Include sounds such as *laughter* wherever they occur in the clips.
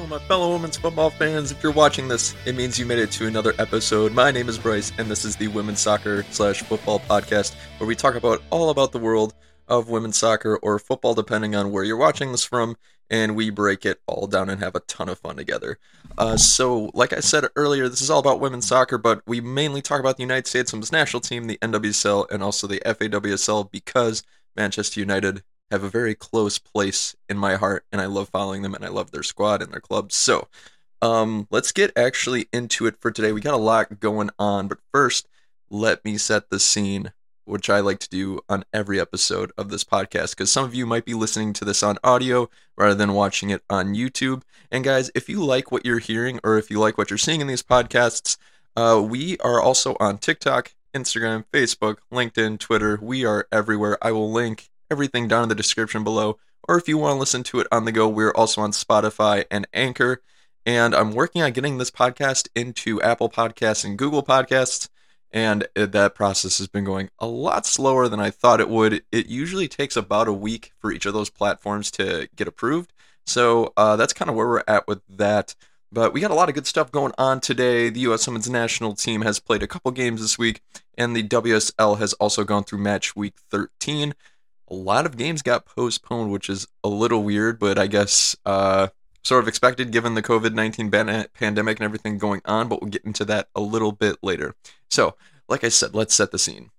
Hello, my fellow women's football fans. If you're watching this, it means you made it to another episode. My name is Bryce, and this is the women's soccer slash football podcast, where we talk about all about the world of women's soccer or football, depending on where you're watching this from, and we break it all down and have a ton of fun together. Uh, so, like I said earlier, this is all about women's soccer, but we mainly talk about the United States women's national team, the NWSL, and also the FAWSL because Manchester United have a very close place in my heart, and I love following them, and I love their squad and their clubs. So, um, let's get actually into it for today. We got a lot going on, but first, let me set the scene, which I like to do on every episode of this podcast, because some of you might be listening to this on audio rather than watching it on YouTube. And guys, if you like what you're hearing or if you like what you're seeing in these podcasts, uh, we are also on TikTok, Instagram, Facebook, LinkedIn, Twitter. We are everywhere. I will link everything down in the description below. Or if you want to listen to it on the go, we're also on Spotify and Anchor. And I'm working on getting this podcast into Apple Podcasts and Google Podcasts. And that process has been going a lot slower than I thought it would. It usually takes about a week for each of those platforms to get approved. So uh, that's kind of where we're at with that. But we got a lot of good stuff going on today. The U.S. Women's National Team has played a couple games this week, and the WSL has also gone through match week 13 a lot of games got postponed, which is a little weird, but I guess uh, sort of expected given the COVID 19 ban- pandemic and everything going on, but we'll get into that a little bit later. So, like I said, let's set the scene.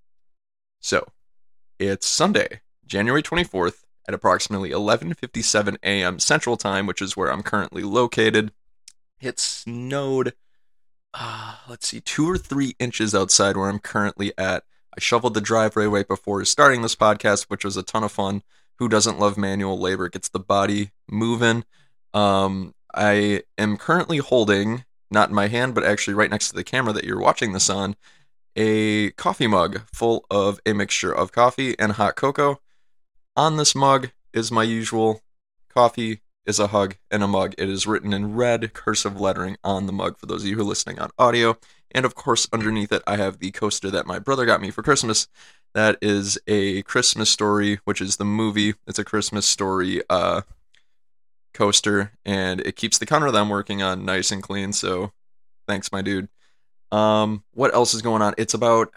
So, it's Sunday, January 24th at approximately 11:57 a.m. Central Time, which is where I'm currently located. It snowed uh, let's see, 2 or 3 inches outside where I'm currently at. I shoveled the driveway right before starting this podcast, which was a ton of fun. Who doesn't love manual labor? It gets the body moving. Um, I am currently holding, not in my hand, but actually right next to the camera that you're watching this on, a coffee mug full of a mixture of coffee and hot cocoa. On this mug is my usual coffee is a hug and a mug. It is written in red cursive lettering on the mug for those of you who are listening on audio. And of course, underneath it, I have the coaster that my brother got me for Christmas. That is a Christmas Story, which is the movie. It's a Christmas Story uh, coaster, and it keeps the counter that I'm working on nice and clean. So, thanks, my dude. Um, what else is going on? It's about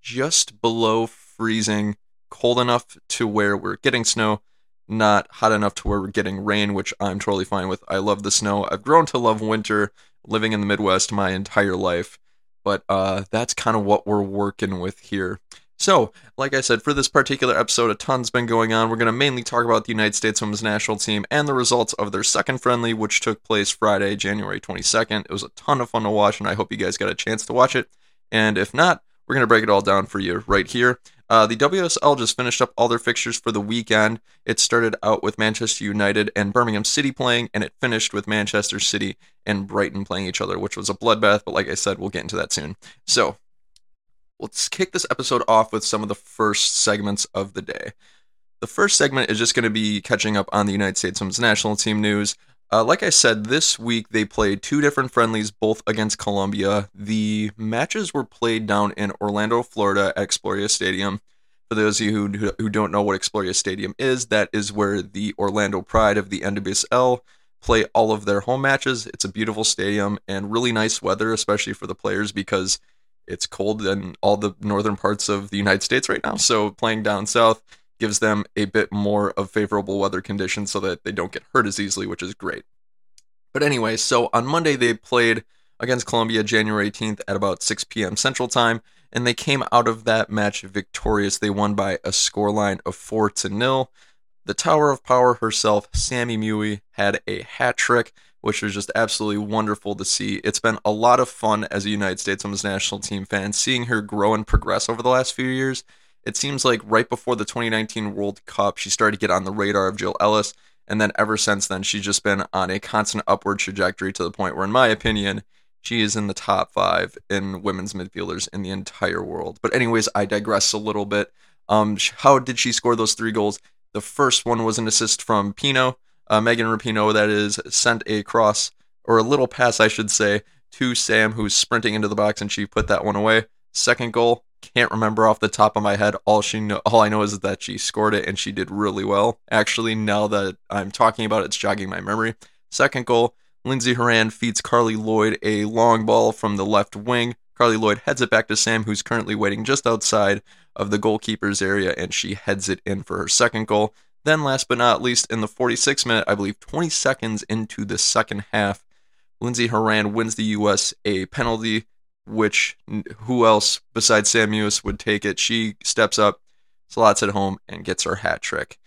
just below freezing, cold enough to where we're getting snow, not hot enough to where we're getting rain, which I'm totally fine with. I love the snow. I've grown to love winter living in the Midwest my entire life, but uh, that's kind of what we're working with here. So, like I said, for this particular episode, a ton's been going on. We're going to mainly talk about the United States Women's National Team and the results of their second friendly, which took place Friday, January 22nd. It was a ton of fun to watch, and I hope you guys got a chance to watch it. And if not, we're going to break it all down for you right here. Uh, the WSL just finished up all their fixtures for the weekend. It started out with Manchester United and Birmingham City playing, and it finished with Manchester City and Brighton playing each other, which was a bloodbath. But like I said, we'll get into that soon. So let's kick this episode off with some of the first segments of the day. The first segment is just going to be catching up on the United States Women's National Team news. Uh, like I said, this week they played two different friendlies, both against Colombia. The matches were played down in Orlando, Florida at Exploria Stadium. For those of you who, who don't know what Exploria Stadium is, that is where the Orlando Pride of the NWSL play all of their home matches. It's a beautiful stadium and really nice weather, especially for the players because it's cold in all the northern parts of the United States right now. So playing down south gives them a bit more of favorable weather conditions so that they don't get hurt as easily, which is great. But anyway, so on Monday they played against Colombia January 18th at about 6 p.m. Central Time, and they came out of that match victorious. They won by a scoreline of 4 to 0. The Tower of Power herself, Sammy Mewis, had a hat trick, which was just absolutely wonderful to see. It's been a lot of fun as a United States Women's National Team fan, seeing her grow and progress over the last few years it seems like right before the 2019 World Cup, she started to get on the radar of Jill Ellis. And then ever since then, she's just been on a constant upward trajectory to the point where, in my opinion, she is in the top five in women's midfielders in the entire world. But, anyways, I digress a little bit. Um, how did she score those three goals? The first one was an assist from Pinoe, uh, Megan Rapinoe, that is, sent a cross, or a little pass, I should say, to Sam, who's sprinting into the box, and she put that one away. Second goal, can't remember off the top of my head. All she know, all I know is that she scored it and she did really well. Actually, now that I'm talking about it, it's jogging my memory. Second goal, Lindsey Horan feeds Carli Lloyd a long ball from the left wing. Carli Lloyd heads it back to Sam, who's currently waiting just outside of the goalkeeper's area, and she heads it in for her second goal. Then, last but not least, in the 46th minute, I believe 20 seconds into the second half, Lindsey Horan wins the U.S. a penalty, which who else besides Sam Mewis would take it? She steps up, slots it home, and gets her hat trick.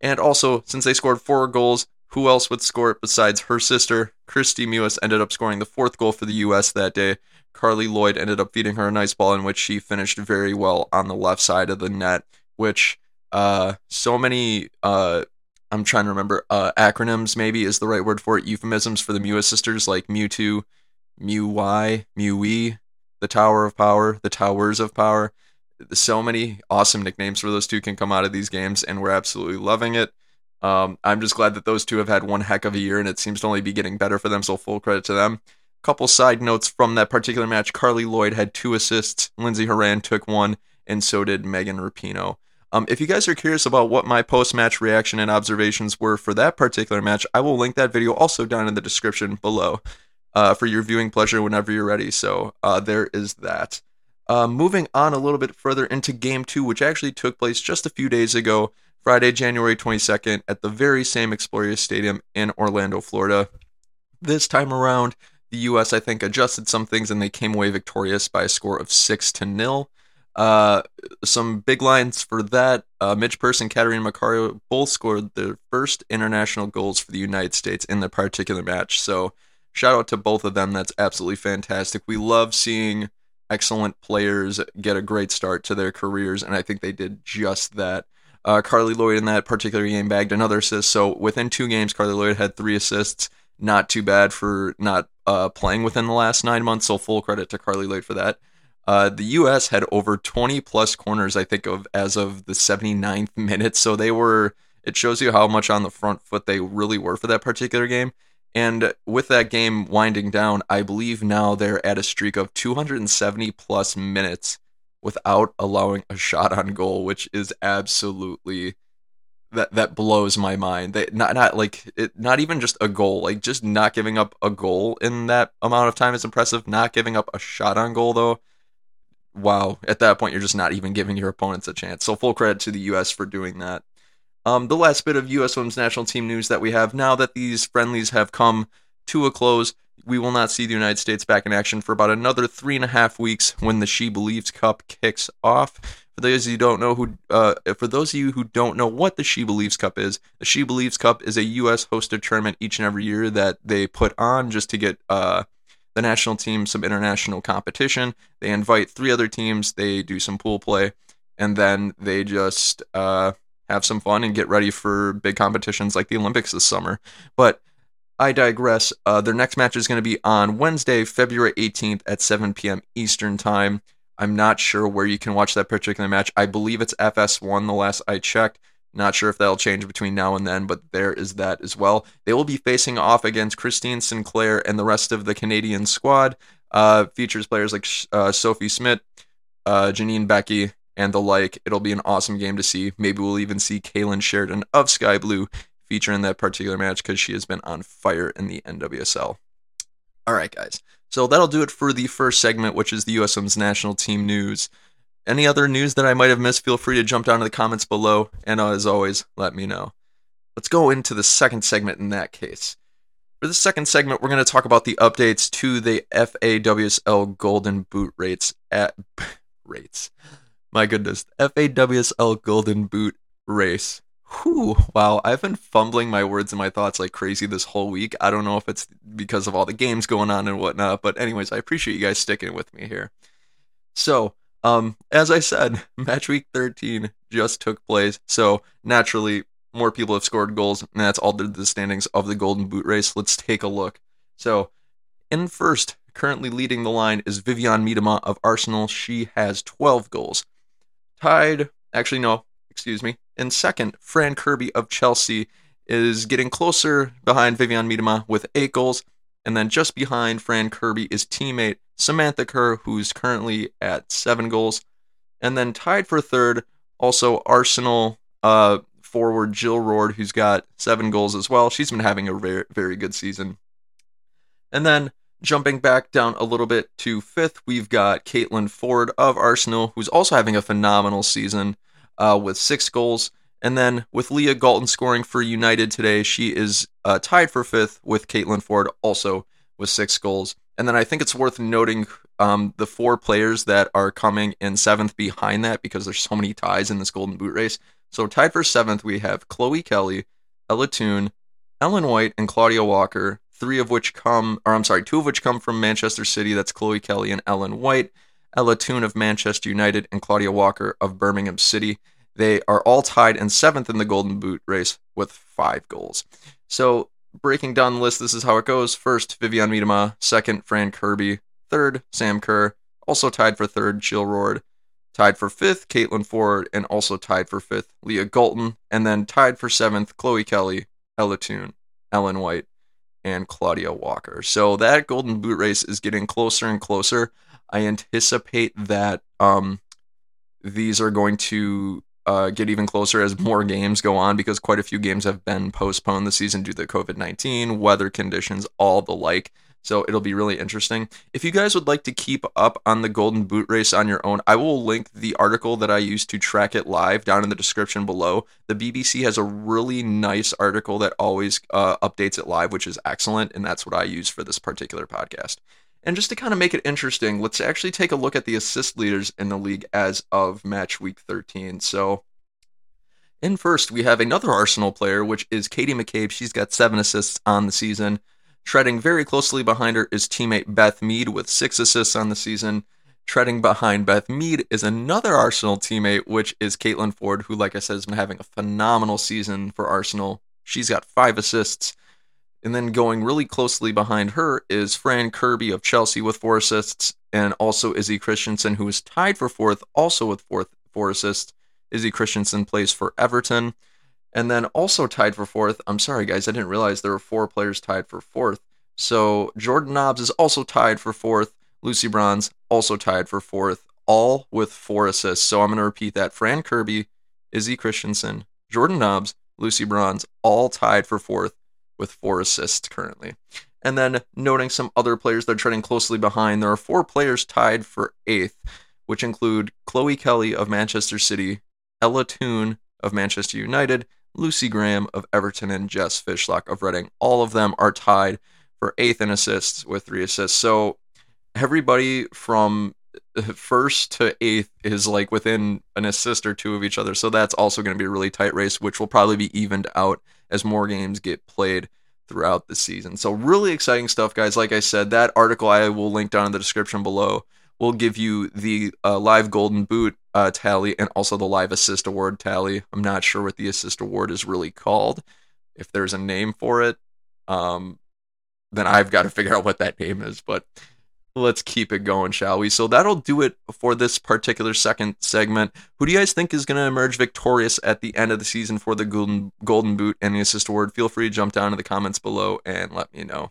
And also, since they scored four goals, who else would score it besides her sister? Kristie Mewis ended up scoring the fourth goal for the U.S. that day. Carli Lloyd ended up feeding her a nice ball in which she finished very well on the left side of the net, which uh, so many uh, I'm trying to remember uh, acronyms maybe is the right word for it euphemisms for the Mewis sisters like Mewtwo, Mew Y, Mew E, the Tower of Power, the Towers of Power. So many awesome nicknames for those two can come out of these games, and we're absolutely loving it. Um, I'm just glad that those two have had one heck of a year, and it seems to only be getting better for them. So full credit to them. Couple side notes from that particular match: Carli Lloyd had two assists, Lindsey Horan took one, and so did Megan Rapinoe. Um, if you guys are curious about what my post match reaction and observations were for that particular match, I will link that video also down in the description below uh, for your viewing pleasure whenever you're ready. So uh, there is that. Uh, moving on a little bit further into game two, which actually took place just a few days ago, Friday, January 22nd, at the very same Exploria Stadium in Orlando, Florida. This time around, the U.S. I think adjusted some things and they came away victorious by a score of six to nil. Uh, some big lines for that. Uh, Midge Purce and Catarina Macario both scored their first international goals for the United States in the particular match. So shout out to both of them. That's absolutely fantastic. We love seeing excellent players get a great start to their careers, and I think they did just that. Uh, Carli Lloyd in that particular game bagged another assist. So within two games, Carli Lloyd had three assists. Not too bad for not uh, playing within the last nine months. So full credit to Carli Lloyd for that. Uh, the U.S. had over 20 plus corners, I think, of as of the 79th *laughs* minute. So they were. It shows you how much on the front foot they really were for that particular game. And with that game winding down, I believe now they're at a streak of 270 plus minutes without allowing a shot on goal, which is absolutely that that blows my mind. They not not like it, not even just a goal, like just not giving up a goal in that amount of time is impressive. Not giving up a shot on goal though wow, at that point, you're just not even giving your opponents a chance. So, full credit to the U.S. for doing that. Um, the last bit of U.S. women's national team news that we have now that these friendlies have come to a close, we will not see the United States back in action for about another three and a half weeks when the She Believes Cup kicks off. For those of you don't know who, uh, for those of you who don't know what the She Believes Cup is, the She Believes Cup is a U.S. hosted tournament each and every year that they put on just to get uh, the national team some international competition. They invite three other teams. They do some pool play, and then they just uh, have some fun and get ready for big competitions like the Olympics this summer. But I digress. Uh, their next match is going to be on Wednesday, February 18th at 7 p.m. Eastern Time. I'm not sure where you can watch that particular match. I believe it's FS1 the last I checked. Not sure if that'll change between now and then, but there is that as well. They will be facing off against Christine Sinclair and the rest of the Canadian squad. Uh, features players like uh, Sophie Schmidt, uh, Janine Beckie, and the like. It'll be an awesome game to see. Maybe we'll even see Kailen Sheridan of Sky Blue feature in that particular match because she has been on fire in the NWSL. All right, guys. So that'll do it for the first segment, which is the USM's national team news. Any other news that I might have missed, feel free to jump down to the comments below, and as always, let me know. Let's go into the second segment in that case. For the second segment, we're going to talk about the updates to the FAWSL Golden Boot rates at *laughs* rates. My goodness, FAWSL Golden Boot race. Whew, wow, I've been fumbling my words and my thoughts like crazy this whole week. I don't know if it's because of all the games going on and whatnot, but anyways, I appreciate you guys sticking with me here. So, um, as I said, *laughs* match week 13 just took place, so naturally more people have scored goals, and that's altered the standings of the Golden Boot race. Let's take a look. So, in first, currently leading the line is Vivianne Miedema of Arsenal. She has 12 goals. Tied, actually, no, excuse me. In second, Fran Kirby of Chelsea is getting closer behind Vivianne Miedema with 8 goals. And then just behind Fran Kirby is teammate Samantha Kerr, who's currently at seven goals. And then tied for third, also Arsenal uh, forward Jill Roord, who's got seven goals as well. She's been having a very, very good season. And then jumping back down a little bit to fifth, we've got Caitlin Foord of Arsenal, who's also having a phenomenal season uh, with six goals. And then with Leah Galton scoring for United today, she is uh, tied for fifth with Caitlin Foord, also with six goals. And then I think it's worth noting um, the four players that are coming in seventh behind that because there's so many ties in this Golden Boot race. So tied for seventh, we have Chloe Kelly, Ella Toone, Ellen White, and Claudia Walker. Three of which come, or I'm sorry, two of which come from Manchester City. That's Chloe Kelly and Ellen White. Ella Toone of Manchester United and Claudia Walker of Birmingham City. They are all tied in seventh in the Golden Boot race with five goals. So breaking down the list, this is how it goes. First, Vivianne Miedema. Second, Fran Kirby. Third, Sam Kerr. Also tied for third, Jill Roord. Tied for fifth, Caitlin Foord. And also tied for fifth, Leah Galton. And then tied for seventh, Chloe Kelly, Ella Toone, Ellen White, and Claudia Walker. So that Golden Boot race is getting closer and closer. I anticipate that um, these are going to uh, get even closer as more games go on because quite a few games have been postponed this season due to COVID 19, weather conditions, all the like. So it'll be really interesting. If you guys would like to keep up on the Golden Boot race on your own, I will link the article that I used to track it live down in the description below. The BBC has a really nice article that always uh, updates it live, which is excellent, and that's what I use for this particular podcast. And just to kind of make it interesting, let's actually take a look at the assist leaders in the league as of match week 13. So, in first, we have another Arsenal player, which is Katie McCabe. She's got seven assists on the season. Treading very closely behind her is teammate Beth Mead with six assists on the season. Treading behind Beth Mead is another Arsenal teammate, which is Caitlin Foord, who, like I said, has been having a phenomenal season for Arsenal. She's got five assists. And then going really closely behind her is Fran Kirby of Chelsea with four assists, and also Izzy Christiansen, who is tied for fourth, also with fourth, four assists. Izzy Christiansen plays for Everton. And then also tied for fourth, I'm sorry guys, I didn't realize there were four players tied for fourth. So Jordan Nobbs is also tied for fourth. Lucy Bronze also tied for fourth, all with four assists. So I'm going to repeat that. Fran Kirby, Izzy Christiansen, Jordan Nobbs, Lucy Bronze, all tied for fourth with four assists currently. And then noting some other players that are treading closely behind, there are four players tied for eighth, which include Chloe Kelly of Manchester City, Ella Toone of Manchester United, Lucy Graham of Everton, and Jess Fishlock of Reading. All of them are tied for eighth in assists with three assists. So everybody from first to eighth is like within an assist or two of each other. So that's also going to be a really tight race, which will probably be evened out as more games get played throughout the season. So really exciting stuff, guys. Like I said, that article I will link down in the description below will give you the uh, live Golden Boot uh, tally and also the live assist award tally. I'm not sure what the assist award is really called. If there's a name for it, um, then I've got to figure out what that name is. But let's keep it going, shall we? So that'll do it for this particular second segment. Who do you guys think is going to emerge victorious at the end of the season for the Golden Golden Boot and the Assist Award? Feel free to jump down in the comments below and let me know.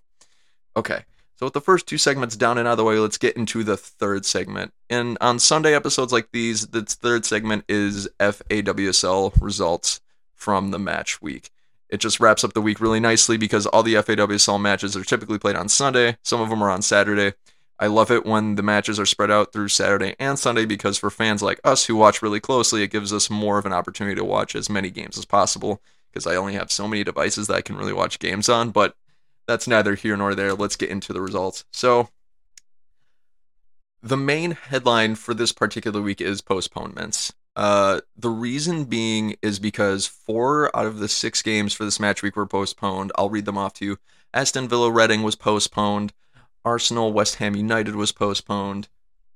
Okay. So with the first two segments down and out of the way, let's get into the third segment. And on Sunday episodes like these, the third segment is FAWSL results from the match week. It just wraps up the week really nicely because all the FAWSL matches are typically played on Sunday. Some of them are on Saturday. I love it when the matches are spread out through Saturday and Sunday because for fans like us who watch really closely, it gives us more of an opportunity to watch as many games as possible because I only have so many devices that I can really watch games on. But that's neither here nor there. Let's get into the results. So, the main headline for this particular week is postponements. Uh, the reason being is because four out of the six games for this match week were postponed. I'll read them off to you. Aston Villa Reading was postponed. Arsenal West Ham United was postponed.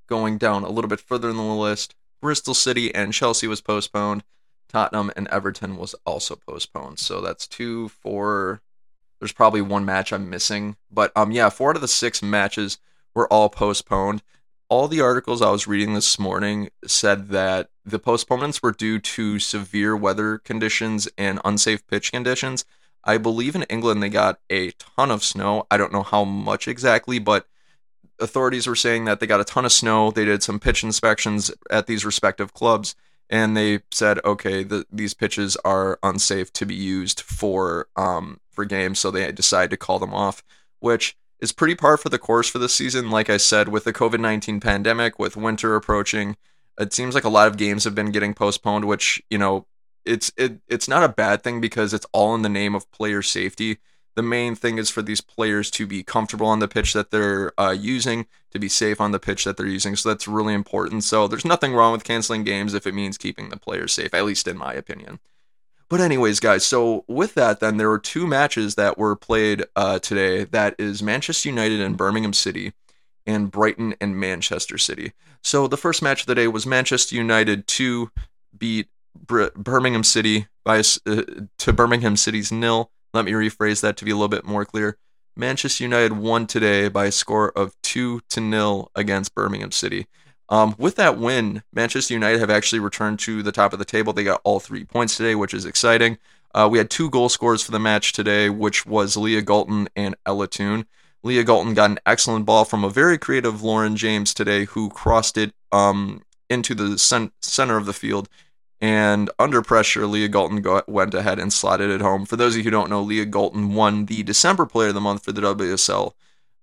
Going down a little bit further in the list, Bristol City and Chelsea was postponed. Tottenham and Everton was also postponed. So that's two, four. There's probably one match I'm missing, but um, yeah, four out of the six matches were all postponed. All the articles I was reading this morning said that the postponements were due to severe weather conditions and unsafe pitch conditions. I believe in England they got a ton of snow. I don't know how much exactly, but authorities were saying that they got a ton of snow. They did some pitch inspections at these respective clubs, and they said, okay, the, these pitches are unsafe to be used for um, for games, so they decided to call them off, which is pretty par for the course for this season. Like I said, with the COVID 19 pandemic, with winter approaching, it seems like a lot of games have been getting postponed, which, you know, it's it, it's not a bad thing because it's all in the name of player safety. The main thing is for these players to be comfortable on the pitch that they're uh, using, to be safe on the pitch that they're using. So that's really important. So there's nothing wrong with canceling games if it means keeping the players safe, at least in my opinion. But anyways, guys, so with that, then there were two matches that were played uh, today. That is Manchester United and Birmingham City, and Brighton and Manchester City. So the first match of the day was Manchester United to beat Br- Birmingham City by uh, to Birmingham City's nil. Let me rephrase that to be a little bit more clear. Manchester United won today by a score of two to nil against Birmingham City. Um, with that win, Manchester United have actually returned to the top of the table. They got all three points today, which is exciting. Uh, we had two goal scorers for the match today, which was Leah Galton and Ella Toone. Leah Galton got an excellent ball from a very creative Lauren James today, who crossed it um, into the cen- center of the field. And under pressure, Leah Galton go- went ahead and slotted it home. For those of you who don't know, Leah Galton won the December Player of the Month for the WSL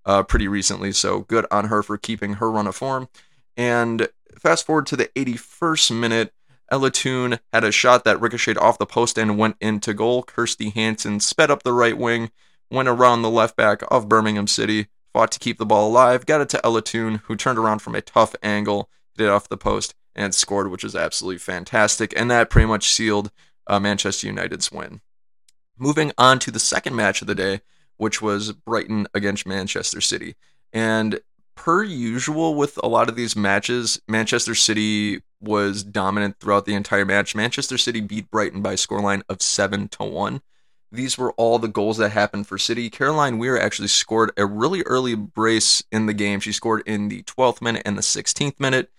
uh, pretty recently, so good on her for keeping her run of form. And fast forward to the 81st minute, Ella Toone had a shot that ricocheted off the post and went into goal. Kirsty Hanson sped up the right wing, went around the left back of Birmingham City, fought to keep the ball alive, got it to Ella Toone, who turned around from a tough angle, hit it off the post, and scored, which was absolutely fantastic. And that pretty much sealed uh, Manchester United's win. Moving on to the second match of the day, which was Brighton against Manchester City. And per usual with a lot of these matches, Manchester City was dominant throughout the entire match. Manchester City beat Brighton by a scoreline of 7 to 1. These were all the goals that happened for City. Caroline Weir actually scored a really early brace in the game. She scored in the 12th minute and the 16th minute.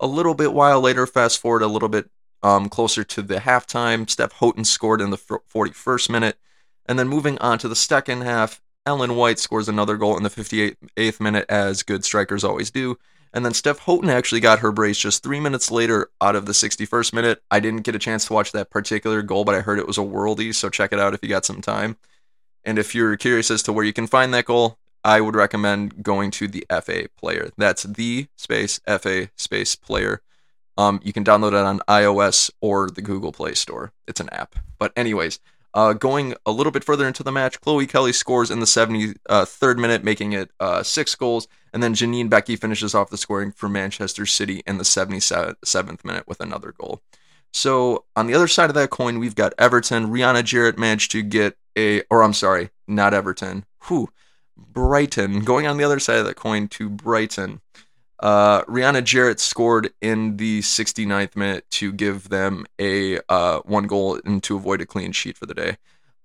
A little bit while later, fast forward a little bit um, closer to the halftime, Steph Houghton scored in the 41st minute. And then moving on to the second half, Ellen White scores another goal in the 58th minute, as good strikers always do. And then Steph Houghton actually got her brace just three minutes later out of the 61st minute. I didn't get a chance to watch that particular goal, but I heard it was a worldie, so check it out if you got some time. And if you're curious as to where you can find that goal, I would recommend going to the FA player. That's the space FA space player. Um, you can download it on iOS or the Google Play Store. It's an app. But anyways, uh, going a little bit further into the match, Chloe Kelly scores in the 73rd uh, minute, making it uh, six goals. And then Janine Beckie finishes off the scoring for Manchester City in the 77th minute with another goal. So on the other side of that coin, we've got Everton. Rianna Jarrett managed to get a, or I'm sorry, not Everton. Whew. Brighton. Going on the other side of that coin to Brighton. Uh, Rianna Jarrett scored in the 69th minute to give them a uh, one goal and to avoid a clean sheet for the day.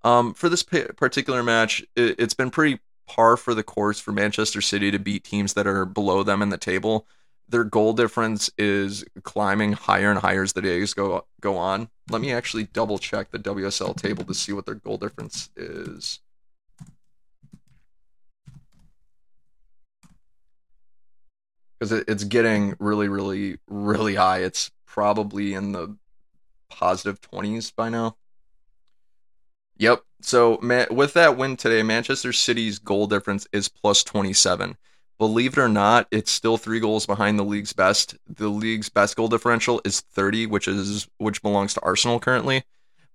Um, for this particular match, it, has been pretty par for the course for Manchester City to beat teams that are below them in the table. Their goal difference is climbing higher and higher as the days go go on. Let me actually double check the WSL table to see what their goal difference is. Because it, it's getting really, really, really high. It's probably in the positive 20s by now. Yep. So with that win today, Manchester City's goal difference is plus 27. Believe it or not, it's still three goals behind the league's best. The league's best goal differential is 30, which is which belongs to Arsenal currently.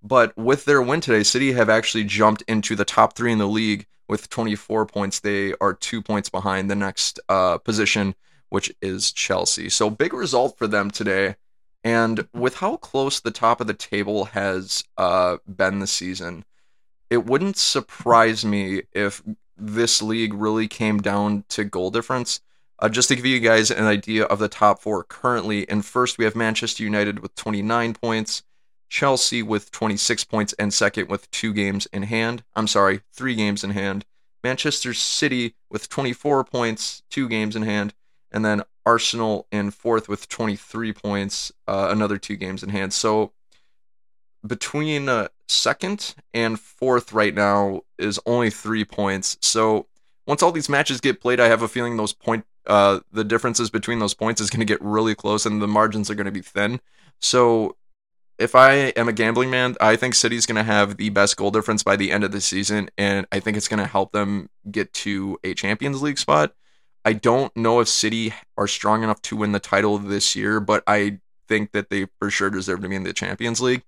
But with their win today, City have actually jumped into the top three in the league with 24 points. They are two points behind the next uh, position, which is Chelsea. So big result for them today. And with how close the top of the table has uh, been this season, it wouldn't surprise me if this league really came down to goal difference. Uh, just to give you guys an idea of the top four currently, in first we have Manchester United with 29 points, Chelsea with 26 points, and second with two games in hand. I'm sorry, three games in hand. Manchester City with 24 points, two games in hand, and then Arsenal in fourth with 23 points, uh, another two games in hand. So between uh, second and fourth right now is only three points. So once all these matches get played, I have a feeling those point uh, the differences between those points is going to get really close, and the margins are going to be thin. So if I am a gambling man, I think City's going to have the best goal difference by the end of the season, and I think it's going to help them get to a Champions League spot. I don't know if City are strong enough to win the title this year, but I think that they for sure deserve to be in the Champions League.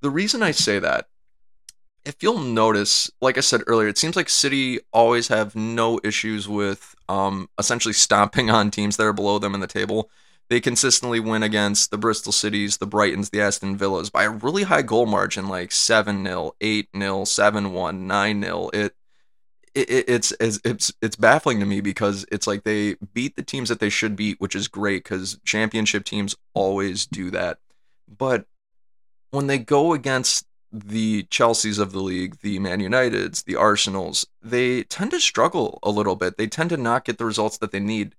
The reason I say that, if you'll notice, like I said earlier, it seems like City always have no issues with um, essentially stomping *laughs* on teams that are below them in the table they consistently win against the Bristol Cities, the Brightons, the Aston Villas by a really high goal margin, like 7 0, 8 0, 7 1, 9 0. It, it, it's, it's, it's baffling to me because it's like they beat the teams that they should beat, which is great because championship teams always do that. But when they go against the Chelseas of the league, the Man Uniteds, the Arsenals, they tend to struggle a little bit. They tend to not get the results that they need.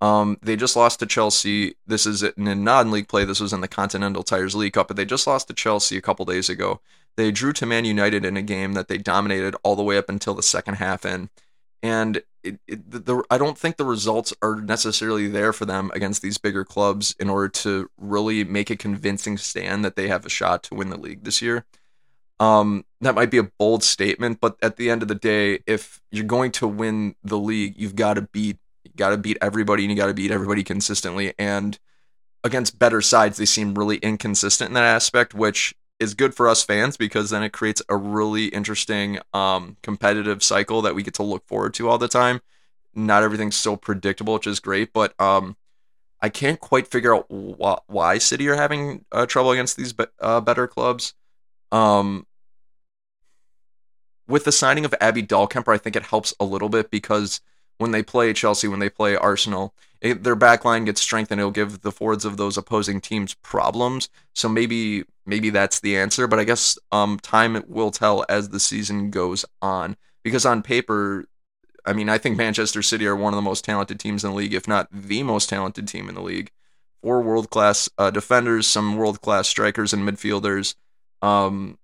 Um, they just lost to Chelsea. This is in non-league play. This was in the Continental Tires League Cup, but they just lost to Chelsea a couple days ago. They drew to Man United in a game that they dominated all the way up until the second half in, and it, it, the, I don't think the results are necessarily there for them against these bigger clubs in order to really make a convincing stand that they have a shot to win the league this year. Um, that might be a bold statement, but at the end of the day, if you're going to win the league, you've got to beat you got to beat everybody and you got to beat everybody consistently. And against better sides, they seem really inconsistent in that aspect, which is good for us fans because then it creates a really interesting um, competitive cycle that we get to look forward to all the time. Not everything's so predictable, which is great, but um, I can't quite figure out wh- why City are having uh, trouble against these be- uh, better clubs. Um, with the signing of Abby Dahlkemper, I think it helps a little bit because when they play Chelsea, when they play Arsenal, it, their back line gets strengthened. It'll give the forwards of those opposing teams problems. So maybe maybe that's the answer. But I guess um, time will tell as the season goes on. Because on paper, I mean, I think Manchester City are one of the most talented teams in the league, if not the most talented team in the league. Four world class uh, defenders, some world class strikers and midfielders. Um,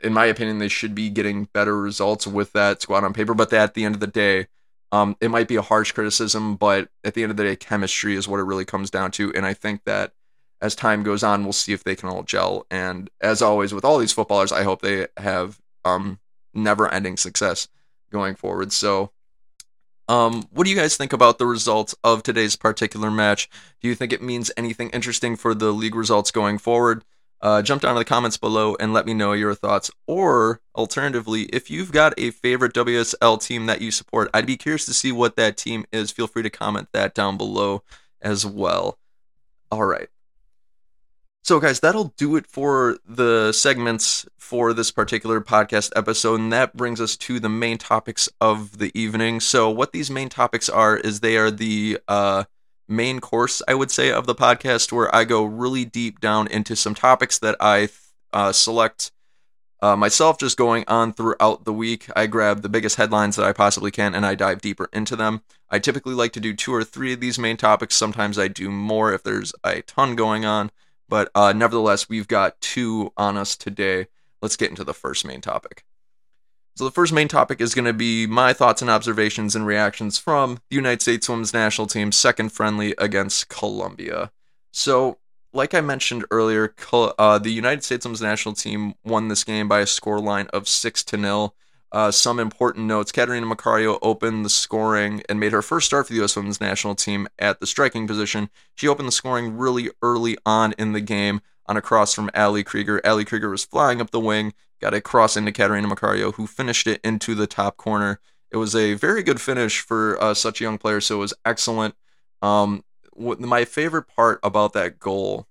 in my opinion, they should be getting better results with that squad on paper. But at the end of the day, um, it might be a harsh criticism, but at the end of the day, chemistry is what it really comes down to. And I think that as time goes on, we'll see if they can all gel. And as always, with all these footballers, I hope they have um, never ending success going forward. So, um, what do you guys think about the results of today's particular match? Do you think it means anything interesting for the league results going forward? uh, jump down in the comments below and let me know your thoughts. Or alternatively, if you've got a favorite WSL team that you support, I'd be curious to see what that team is. Feel free to comment that down below as well. All right. So, guys, that'll do it for the segments for this particular podcast episode. And that brings us to the main topics of the evening. So, what these main topics are is they are the uh, main course, I would say, of the podcast, where I go really deep down into some topics that I uh, select uh, myself, just going on throughout the week. I grab the biggest headlines that I possibly can and I dive deeper into them. I typically like to do two or three of these main topics. Sometimes I do more if there's a ton going on, but uh, nevertheless, we've got two on us today. Let's get into the first main topic. So, the first main topic is going to be my thoughts and observations and reactions from the United States women's national team's second friendly against Colombia. So, like I mentioned earlier, uh, the United States women's national team won this game by a score line of 6 to 0. Uh, some important notes Catarina Macario opened the scoring and made her first start for the U.S. women's national team at the striking position. She opened the scoring really early on in the game on a cross from Ali Krieger. Ali Krieger was flying up the wing got a cross into Catarina Macario, who finished it into the top corner. It was a very good finish for uh, such a young player, so it was excellent. Um, my favorite part about that goal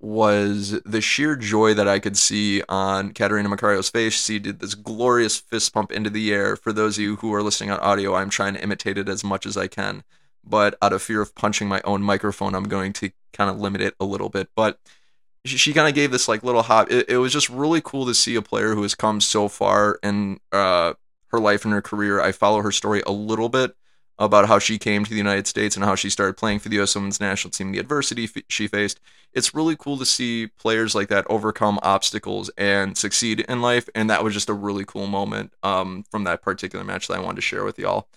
was the sheer joy that I could see on Catarina Macario's face. She did this glorious fist pump into the air. For those of you who are listening on audio, I'm trying to imitate it as much as I can, but out of fear of punching my own microphone, I'm going to kind of limit it a little bit. But she, kind of gave this like little hop. It, it, was just really cool to see a player who has come so far in uh, her life and her career. I follow her story a little bit about how she came to the United States and how she started playing for the U.S. Women's National Team, the adversity f- she faced. It's really cool to see players like that overcome obstacles and succeed in life, and that was just a really cool moment um, from that particular match that I wanted to share with y'all.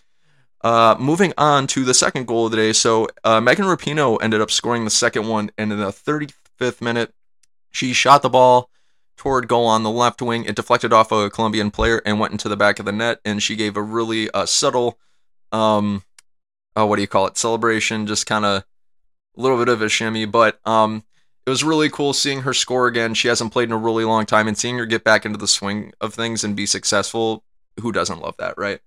Uh, moving on to the second goal of the day. So uh, Megan Rapinoe ended up scoring the second one and in the 35th minute. She shot the ball toward goal on the left wing. It deflected off a Colombian player and went into the back of the net. And she gave a really uh, subtle, um, oh, what do you call it? Celebration, just kind of a little bit of a shimmy. But um, it was really cool seeing her score again. She hasn't played in a really long time, and seeing her get back into the swing of things and be successful. Who doesn't love that, right?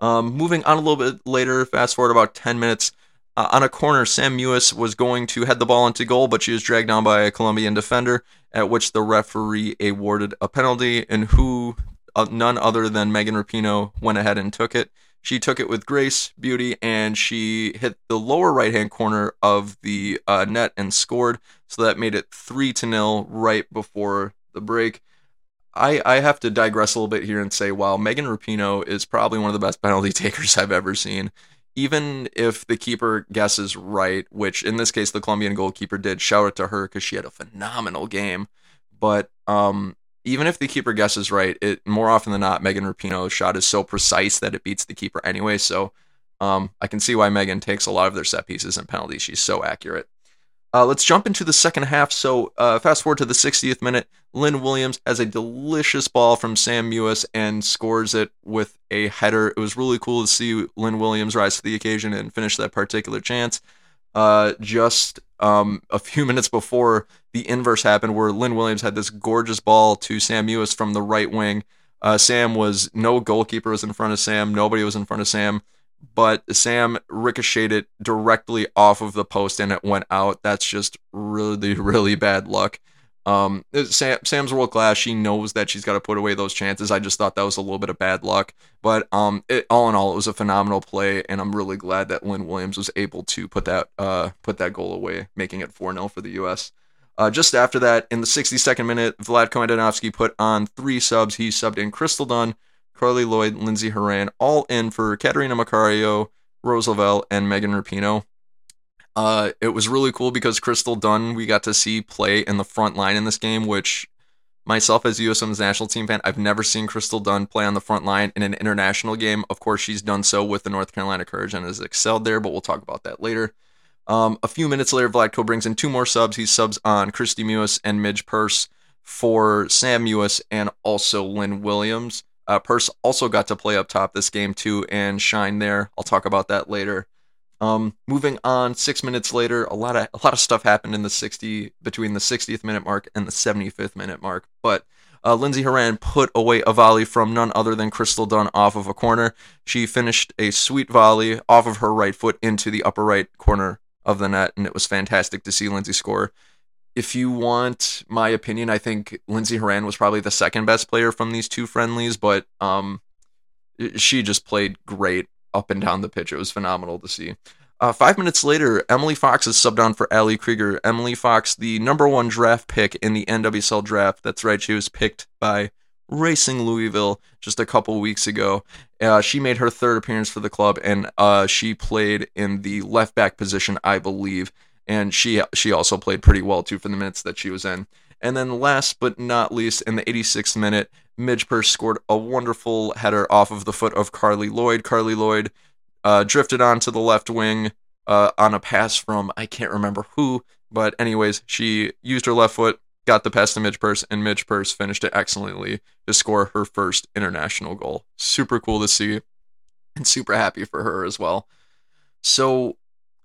Um, moving on a little bit later, fast forward about 10 minutes. Uh, on a corner, Sam Mewis was going to head the ball into goal, but she was dragged down by a Colombian defender, at which the referee awarded a penalty, and who, uh, none other than Megan Rapinoe, went ahead and took it. She took it with grace, beauty, and she hit the lower right hand corner of the uh, net and scored. So that made it 3 to nil right before the break. I, I have to digress a little bit here and say, while Megan Rapinoe is probably one of the best penalty *laughs* takers I've ever seen, even if the keeper guesses right, which in this case the Colombian goalkeeper did, shout out to her because she had a phenomenal game. But um, even if the keeper guesses right, it more often than not, Megan Rapinoe's shot is so precise that it beats the keeper anyway. So um, I can see why Megan takes a lot of their set pieces and penalties. She's so accurate. Uh, let's jump into the second half. So, uh, fast forward to the 60th minute. Lynn Williams has a delicious ball from Sam Mewis and scores it with a header. It was really cool to see Lynn Williams rise to the occasion and finish that particular chance. Uh, just um, a few *laughs* minutes before the inverse happened, where Lynn Williams had this gorgeous ball to Sam Mewis from the right wing. Uh, Sam was no goalkeeper was in front of Sam. Nobody was in front of Sam but Sam ricocheted directly off of the post and it went out. That's just really, *laughs* really bad luck. Um, Sam, Sam's world class. She knows that she's got to put away those chances. I just thought that was a little bit of bad luck, but um, it, all in all, it was a phenomenal play, and I'm really glad that Lynn Williams was able to put that uh put that goal away, making it 4-0 for the U.S. Uh, just after that, in the 62nd minute, Vlatko Andonovski put on three subs. He subbed in Crystal Dunn, Carli Lloyd, Lindsey Horan, all in for Catarina Macario, Rose Lavelle, and Megan Rapinoe. Uh, it was really cool because Crystal Dunn we got to see play in the front line in this game, which myself as USM's national team fan, I've never seen Crystal Dunn play on the front line in an international game. Of course, she's done so with the North Carolina Courage and has excelled there, but we'll talk about that later. Um, a few minutes later, Vlatko brings in two more subs. He subs on Kristie Mewis and Midge Purce for Sam Mewis and also Lynn Williams. Uh, Purce also got to play up top this game too and shine there. I'll talk about that later. Um, moving on, six minutes later, a lot of a lot of stuff happened in the 60 between the 60th minute mark and the 75th minute mark. But uh, Lindsey Horan put away a volley from none other than Crystal Dunn off of a corner. She finished a sweet volley off of her right foot into the upper right corner of the net, and it was fantastic to see Lindsey score if you want my opinion, I think Lindsey Horan was probably the second best player from these two friendlies, but um, she just played great up and down the pitch. It was phenomenal to see. Uh, five minutes later, Emily Fox is subbed on for Ali Krieger. Emily Fox, the number one draft pick in the NWSL draft. That's right, she was picked by Racing Louisville just a couple weeks ago. Uh, she made her third appearance for the club, and uh, she played in the left back position, I believe and she she also played pretty well too for the minutes that she was in. And then last but not least, in the 86th minute, Midge Purce scored a wonderful header off of the foot of Carli Lloyd. Carli Lloyd uh, drifted onto the left wing uh, on a pass from I can't remember who, but anyways, she used her left foot, got the pass to Midge Purce, and Midge Purce finished it excellently to score her first international goal. Super cool to see, and super happy for her as well. So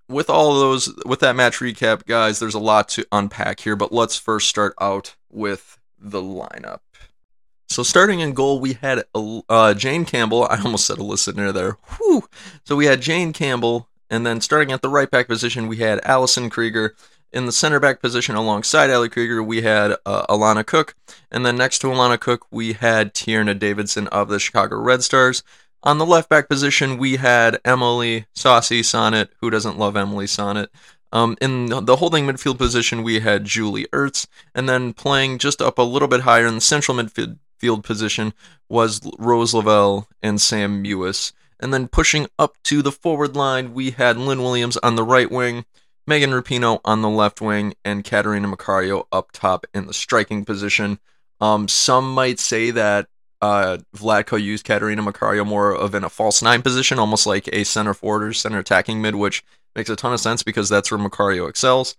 with all those with that match recap, guys, there's a lot to unpack here, but let's first start out with the lineup. So starting in goal, we had uh, Jane Campbell. I almost said a listener there. Whew. So we had Jane Campbell, and then starting at the right back position, we had Allison Krieger. In the center back position, alongside Ali Krieger, we had uh, Alana Cook, and then next to Alana Cook, we had Tierna Davidson of the Chicago Red Stars. On the left back position, we had Emily Saucy Sonnett. Who doesn't love Emily Sonnett? Um, in the holding midfield position, we had Julie Ertz, and then playing just up a little bit higher in the central midfield position was Rose Lavelle and Sam Mewis. And then pushing up to the forward line, we had Lynn Williams on the right wing, Megan Rapinoe on the left wing, and Catarina Macario up top in the striking position. Um, some might say that uh, Vlatko used Catarina Macario more of in a false nine position, almost like a center forward or center attacking mid, which makes a ton of sense because that's where Macario excels.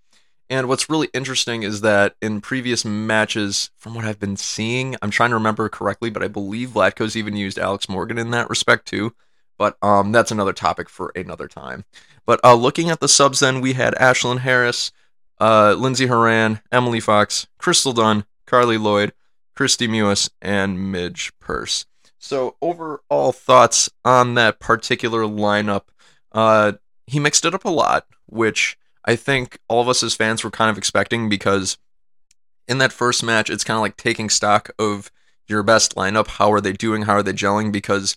And what's really interesting is that in previous matches, from what I've been seeing, I'm trying to remember correctly, but I believe Vlatko's even used Alex Morgan in that respect too. But um, that's another topic for another time. But uh, looking at the subs, then we had Ashlyn Harris, uh, Lindsey Horan, Emily Fox, Crystal Dunn, Carli Lloyd, Kristie Mewis, and Midge Purce. So overall thoughts on that particular lineup. Uh, he mixed it up a lot, which I think all of us as fans were kind of expecting because in that first match, it's kind of like taking stock of your best lineup. How are they doing? How are they gelling? Because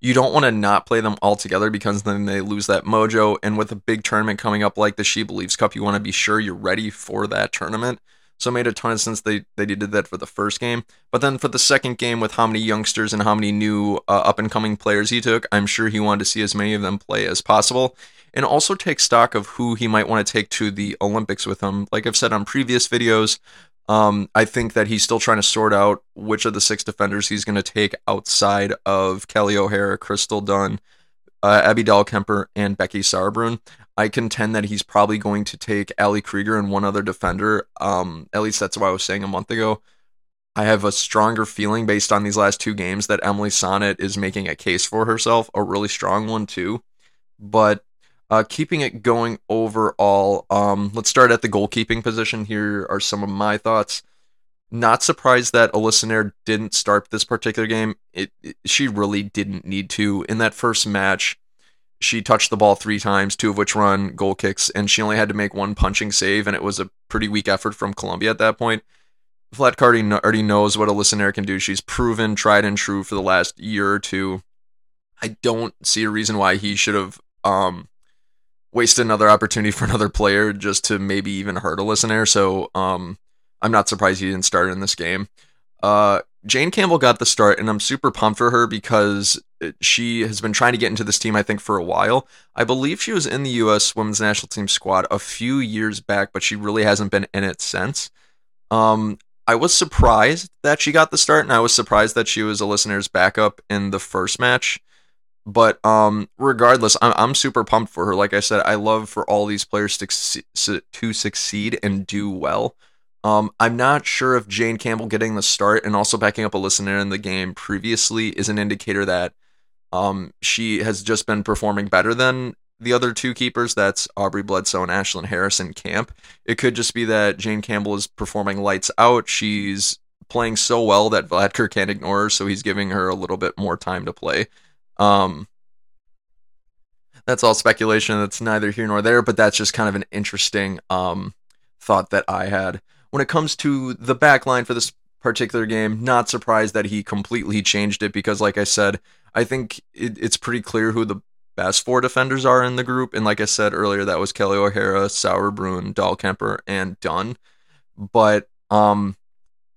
you don't want to not play them all together because then they lose that mojo. And with a big tournament coming up like the She Believes Cup, you want to be sure you're ready for that tournament. So it made a ton of sense they, they did that for the first game. But then for the second game, with how many youngsters and how many new uh, up and coming players he took, I'm sure he wanted to see as many of them play as possible. And also take stock of who he might want to take to the Olympics with him. Like I've said on previous videos, um, I think that he's still trying to sort out which of the six defenders he's going to take outside of Kelly O'Hara, Crystal Dunn, uh, Abby Dahlkemper, and Becky Sauerbrunn. I contend that he's probably going to take Ali Krieger and one other defender. Um, at least that's what I was saying a month ago. I have a stronger feeling based on these last two games that Emily Sonnett is making a case for herself, a really strong one too. But uh, keeping it going overall, um, let's start at the goalkeeping position. Here are some of my thoughts. Not surprised that Alyssa Naeher didn't start this particular game. It, it, she really didn't need to. In that first match, she touched the ball three times, two of which run goal kicks, and she only had to make one punching save, and it was a pretty weak effort from Colombia at that point. Vlatko already knows what Alyssa Naeher can do. She's proven tried and true for the last year or two. I don't see a reason why he should have um, wasted another opportunity for another player just to maybe even hurt Alyssa. So um, I'm not surprised he didn't start in this game. Uh, Jane Campbell got the start, and I'm super pumped for her because she has been trying to get into this team, I think, for a while. I believe she was in the U.S. women's national team squad a few years back, but she really hasn't been in it since. Um, I was surprised that she got the start, and I was surprised that she was Alyssa's backup in the first match. But um, regardless, I'm, I'm super pumped for her. Like I said, I love for all these players to, to succeed and do well. Um, I'm not sure if Jane Campbell getting the start and also backing up Alyssa in the game previously is an indicator that um, she has just been performing better than the other two keepers. That's Aubrey Bledsoe and Ashlyn Harrison camp. It could just be that Jane Campbell is performing lights out. She's playing so well that Vlatko can't ignore her, so he's giving her a little bit more time to play. Um, that's all speculation. That's neither here nor there, but that's just kind of an interesting um, thought that I had when it comes to the back line for this particular game, not surprised that he completely changed it because, like I said, I think it, it's pretty clear who the best four defenders are in the group. And like I said earlier, that was Kelly O'Hara, Sauerbrunn, Dahlkemper, and Dunn. But um,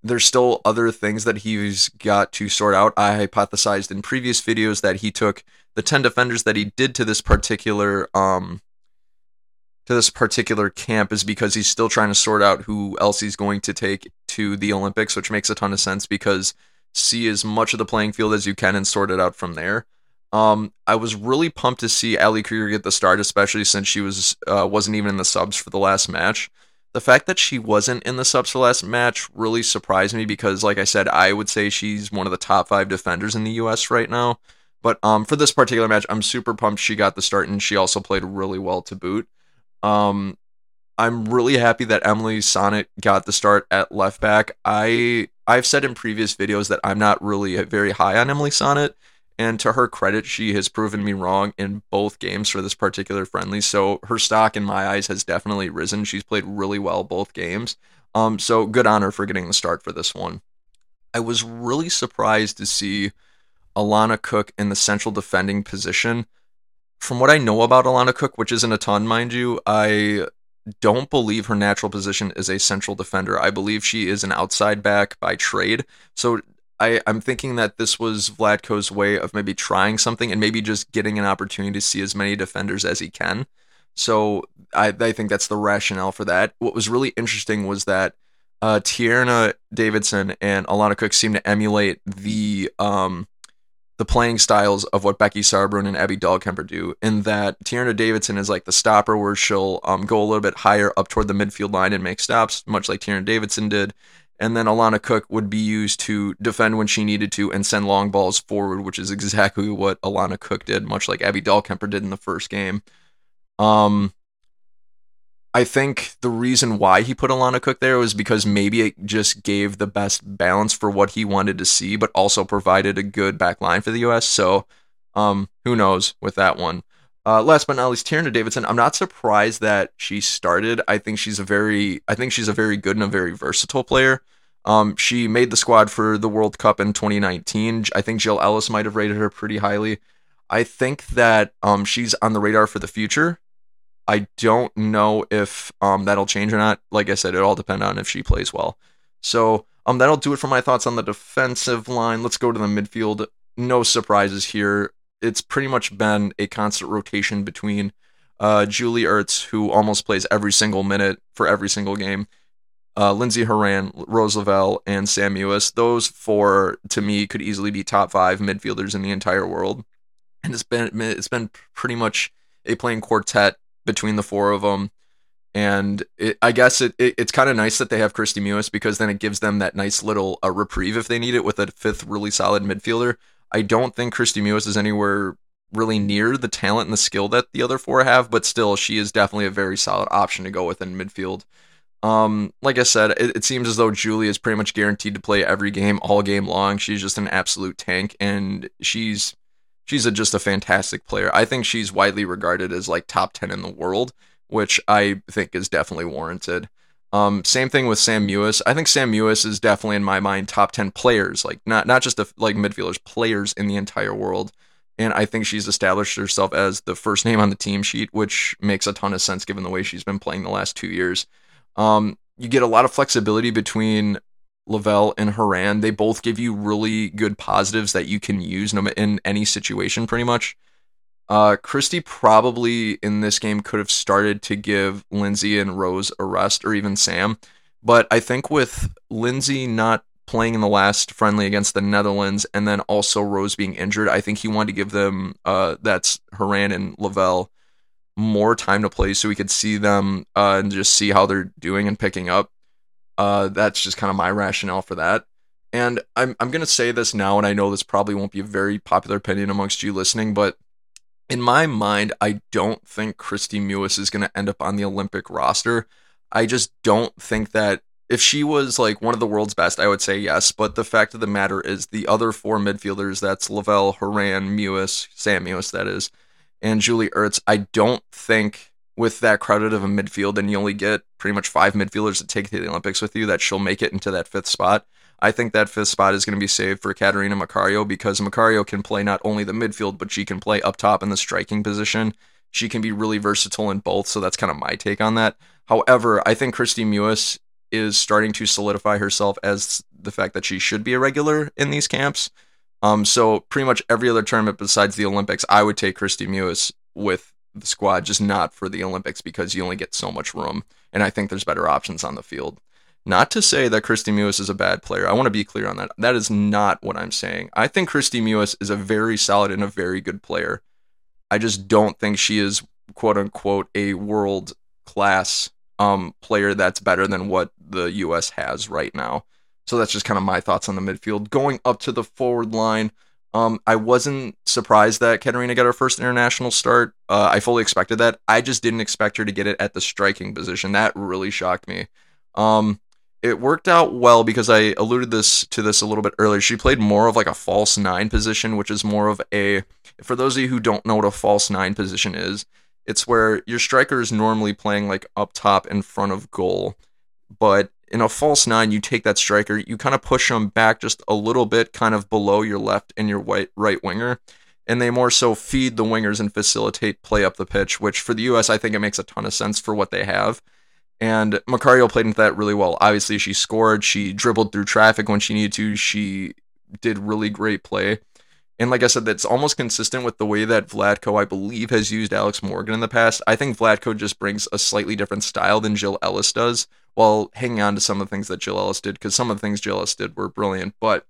there's still other things that he's got to sort out. I hypothesized in previous videos that he took the 10 defenders that he did to this particular um, to this particular camp is because he's still trying to sort out who else he's going to take to the Olympics, which makes a ton of sense because see as much of the playing field as you can and sort it out from there. Um, I was really pumped to see Ali Krieger get the start, especially since she was uh, wasn't even in the subs for the last match. The fact that she wasn't in the the last match really surprised me because, like I said, I would say she's one of the top five defenders in the U.S. right now. But um, for this particular match, I'm super pumped she got the start and she also played really well to boot. Um, I'm really happy that Emily Sonnett got the start at left back. I I've said in previous videos that I'm not really very high on Emily Sonnett, and to her credit, she has proven me wrong in both games for this particular friendly. So her stock in my eyes has definitely risen. She's played really well both games. Um, so good on her for getting the start for this one. I was really surprised to see Alana Cook in the central defending position from what I know about Alana Cook, which isn't a ton, mind you, I don't believe her natural position is a central defender. I believe she is an outside back by trade. So I, I'm thinking that this was Vlatko's way of maybe trying something and maybe just getting an opportunity to see as many defenders as he can. So I, I think that's the rationale for that. What was really interesting was that uh, Tierna Davidson and Alana Cook seem to emulate the um, the playing styles of what Becky Sauerbrunn and Abby Dahlkemper do. In that Tierna Davidson is like the stopper, where she'll um, go a little bit higher up toward the midfield line and make stops, much like Tierna Davidson did. And then Alana Cook would be used to defend when she needed to and send long balls forward, which is exactly what Alana Cook did, much like Abby Dahlkemper did in the first game. Um, I think the reason why he put Alana Cook there was because maybe it just gave the best balance for what he wanted to see, but also provided a good back line for the U.S. So, um, who knows with that one. Uh, last but not least, Tierna Davidson. I'm not surprised that she started. I think she's a very, I think she's a very good and a very versatile player. Um, she made the squad for the World Cup in 2019. I think Jill Ellis might have rated her pretty highly. I think that um, she's on the radar for the future. I don't know if um, that'll change or not. Like I said, it all depends on if she plays well. So um, that'll do it for my thoughts on the defensive line. Let's go to the midfield. No surprises here. It's pretty much been a constant rotation between uh, Julie Ertz, who almost plays every single minute for every single game, uh, Lindsey Horan, Rose Lavelle, and Sam Mewis. Those four, to me, could easily be top five midfielders in the entire world. And it's been it's been pretty much a playing quartet between the four of them. And it, I guess it, it it's kind of nice that they have Kristie Mewis because then it gives them that nice little uh, reprieve if they need it with a fifth really solid midfielder. I don't think Kristie Mewis is anywhere really near the talent and the skill that the other four have, but still, she is definitely a very solid option to go with in midfield. Um, like I said, it, it, seems as though Julie is pretty much guaranteed to play every game all game long. She's just an absolute tank, and she's she's a, just a fantastic player. I think she's widely regarded as like top 10 in the world, which I think is definitely warranted. Um, same thing with Sam Mewis. I think Sam Mewis is definitely in my mind top 10 players, like not not just the, like midfielders, players in the entire world. And I think she's established herself as the first name on the team sheet, which makes a ton of sense given the way she's been playing the last two years. Um, you get a lot of flexibility between Lavelle and Horan, they both give you really good positives that you can use in any situation, pretty much. Uh, Kristie probably in this game could have started to give Lindsey and Rose a rest, or even Sam. But I think with Lindsey not playing in the last friendly against the Netherlands, and then also Rose being injured, I think he wanted to give them uh, that's Horan and Lavelle more time to play so we could see them uh, and just see how they're doing and picking up. Uh, that's just kind of my rationale for that. And I'm I'm gonna say this now, and I know this probably won't be a very popular opinion amongst you listening, but in my mind, I don't think Kristie Mewis is gonna end up on the Olympic roster. I just don't think that if she was like one of the world's best, I would say yes. But the fact of the matter is, the other four midfielders that's Lavelle, Horan, Mewis, Sam Mewis, that is, and Julie Ertz, I don't think with that crowded of a midfield and you only get pretty much five midfielders to take to the Olympics with you, that she'll make it into that fifth spot. I think that fifth spot is going to be saved for Catarina Macario because Macario can play not only the midfield, but she can play up top in the striking position. She can be really versatile in both, so that's kind of my take on that. However, I think Kristie Mewis is starting to solidify herself as the fact that she should be a regular in these camps. Um, so pretty much every other tournament besides the Olympics, I would take Kristie Mewis with the squad, just not for the Olympics because you only get so much room. And I think there's better options on the field. Not to say that Kristie Mewis is a bad player. I want to be clear on that. That is not what I'm saying. I think Kristie Mewis is a very solid and a very good player. I just don't think she is quote unquote a world class um, player that's better than what the US has right now. So that's just kind of my thoughts on the midfield. Going up to the forward line, um, I wasn't surprised that Catarina got her first international start. Uh, I fully expected that. I just didn't expect her to get it at the striking position. That really shocked me. Um, it worked out well because I alluded this to this a little bit earlier. She played more of like a false nine position, which is more of a. For those of you who don't know what a false nine position is, it's where your striker is normally playing like up top in front of goal, but in a false nine, you take that striker, you kind of push them back just a little bit, kind of below your left and your white right winger, and they more so feed the wingers and facilitate play up the pitch. Which for the U.S., I think it makes a ton of sense for what they have. And Macario played into that really well. Obviously, she scored. She dribbled through traffic when she needed to. She did really great play. And like I said, that's almost consistent with the way that Vlatko, I believe, has used Alex Morgan in the past. I think Vlatko just brings a slightly different style than Jill Ellis does, while hanging on to some of the things that Jill Ellis did, because some of the things Jill Ellis did were brilliant. But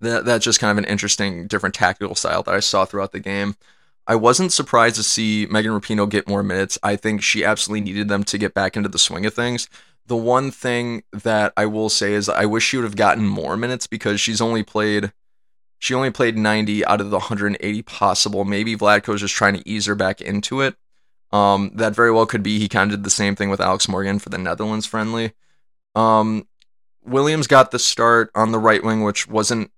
that that's just kind of an interesting, different tactical style that I saw throughout the game. I wasn't surprised to see Megan Rapinoe get more minutes. I think she absolutely needed them to get back into the swing of things. The one thing that I will say is I wish she would have gotten more minutes because she's only played she only played 90 out of the 180 possible. Maybe Vlatko's just trying to ease her back into it. Um, that very well could be. He kind of did the same thing with Alex Morgan for the Netherlands friendly. Um, Williams got the start on the right wing, which wasn't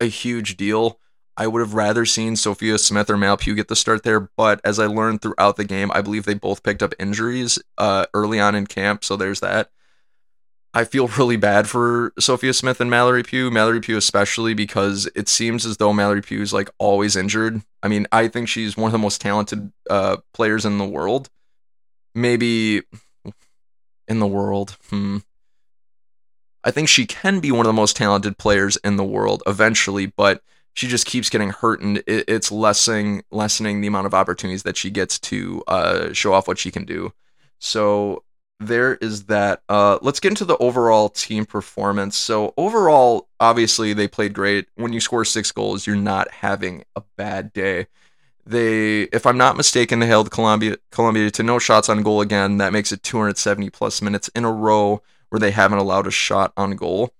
a huge deal. I would have rather seen Sophia Smith or Mal Pugh get the start there, but as I learned throughout the game, I believe they both picked up injuries uh, early on in camp, so there's that. I feel really bad for Sophia Smith and Mallory Pugh, Mallory Pugh especially because it seems as though Mallory Pugh is like always injured. I mean, I think she's one of the most talented uh, players in the world. Maybe in the world. Hmm. I think she can be one of the most talented players in the world eventually, but she just keeps getting hurt, and it's lessening lessening the amount of opportunities that she gets to uh, show off what she can do. So there is that. Uh, let's get into the overall team performance. So overall, obviously they played great. When you score six goals, you're not having a bad day. They, if I'm not mistaken, they held Colombia Colombia to no shots on goal again. That makes it 270 plus minutes in a row where they haven't allowed a shot on goal.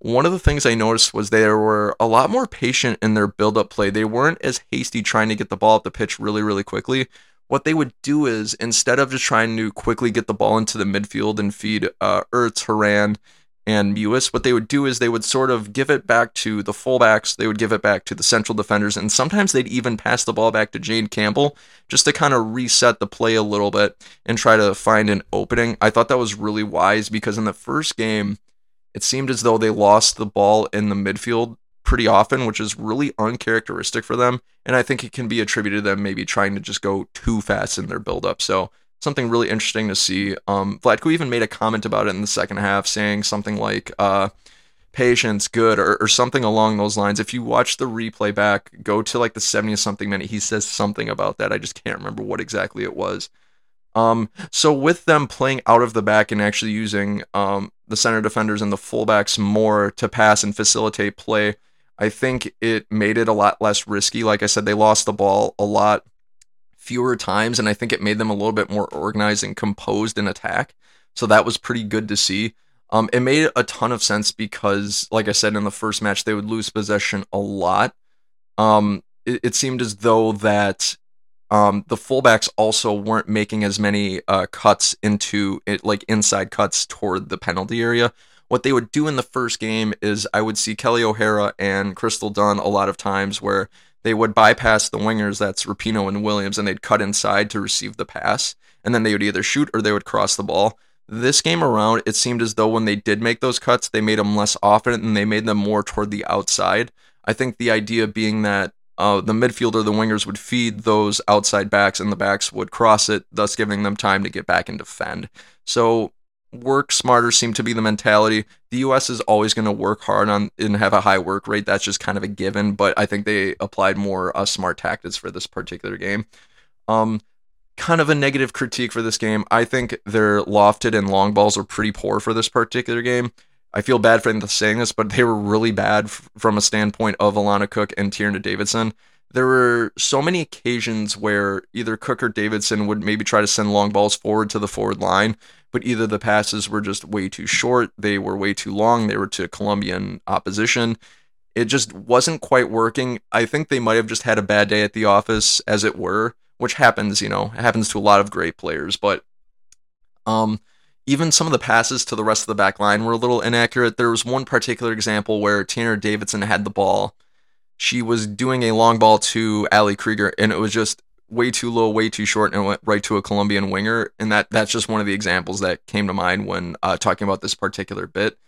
One of the things I noticed was they were a lot more patient in their build-up play. They weren't as hasty trying to get the ball up the pitch really, really quickly what they would do is instead of just trying to quickly get the ball into the midfield and feed uh, Ertz, Horan, and Mewis, what they would do is they would sort of give it back to the fullbacks, they would give it back to the central defenders, and sometimes they'd even pass the ball back to Jane Campbell just to kind of reset the play a little bit and try to find an opening. I thought that was really wise because in the first game, it seemed as though they lost the ball in the midfield pretty often, which is really uncharacteristic for them. And I think it can be attributed to them maybe trying to just go too fast in their buildup. So something really interesting to see. Um, Vlatko even made a comment about it in the second half, saying something like, uh, patience, good, or, or something along those lines. If you watch the replay back, go to like the 70 something minute, he says something about that. I just can't remember what exactly it was. Um, so with them playing out of the back and actually using um, the center defenders and the fullbacks more to pass and facilitate play, I think it made it a lot less risky. Like I said, they lost the ball a lot fewer times, and I think it made them a little bit more organized and composed in attack. So that was pretty good to see. Um, it made a ton of sense because, like I said in the first match, they would lose possession a lot. Um, it, it seemed as though that um, the fullbacks also weren't making as many uh, cuts into it, like inside cuts toward the penalty area what they would do in the first game is I would see Kelly O'Hara and Crystal Dunn a lot of times where they would bypass the wingers, that's Rapinoe and Williams, and they'd cut inside to receive the pass. And then they would either shoot or they would cross the ball. This game around, it seemed as though when they did make those cuts, they made them less often and they made them more toward the outside. I think the idea being that uh, the midfielder, the wingers would feed those outside backs and the backs would cross it, thus giving them time to get back and defend. So work smarter seemed to be the mentality. The US is always going to work hard on and have a high work rate. That's just kind of a given, but I think they applied more uh, smart tactics for this particular game. Um, kind of a negative critique for this game. I think their lofted and long balls are pretty poor for this particular game. I feel bad for saying this, but they were really bad f- from a standpoint of Alana Cook and Tierna Davidson. There were so many occasions where either Cook or Davidson would maybe try to send long balls forward to the forward line, but either the passes were just way too short, they were way too long, they were to Colombian opposition. It just wasn't quite working. I think they might have just had a bad day at the office, as it were, which happens, you know, it happens to a lot of great players. But um, even some of the passes to the rest of the back line were a little inaccurate. There was one particular example where Tierna Davidson had the ball. She was doing a long ball to Ali Krieger, and it was just way too low, way too short, and went right to a Colombian winger. And that that's just one of the examples that came to mind when uh, talking about this particular bit.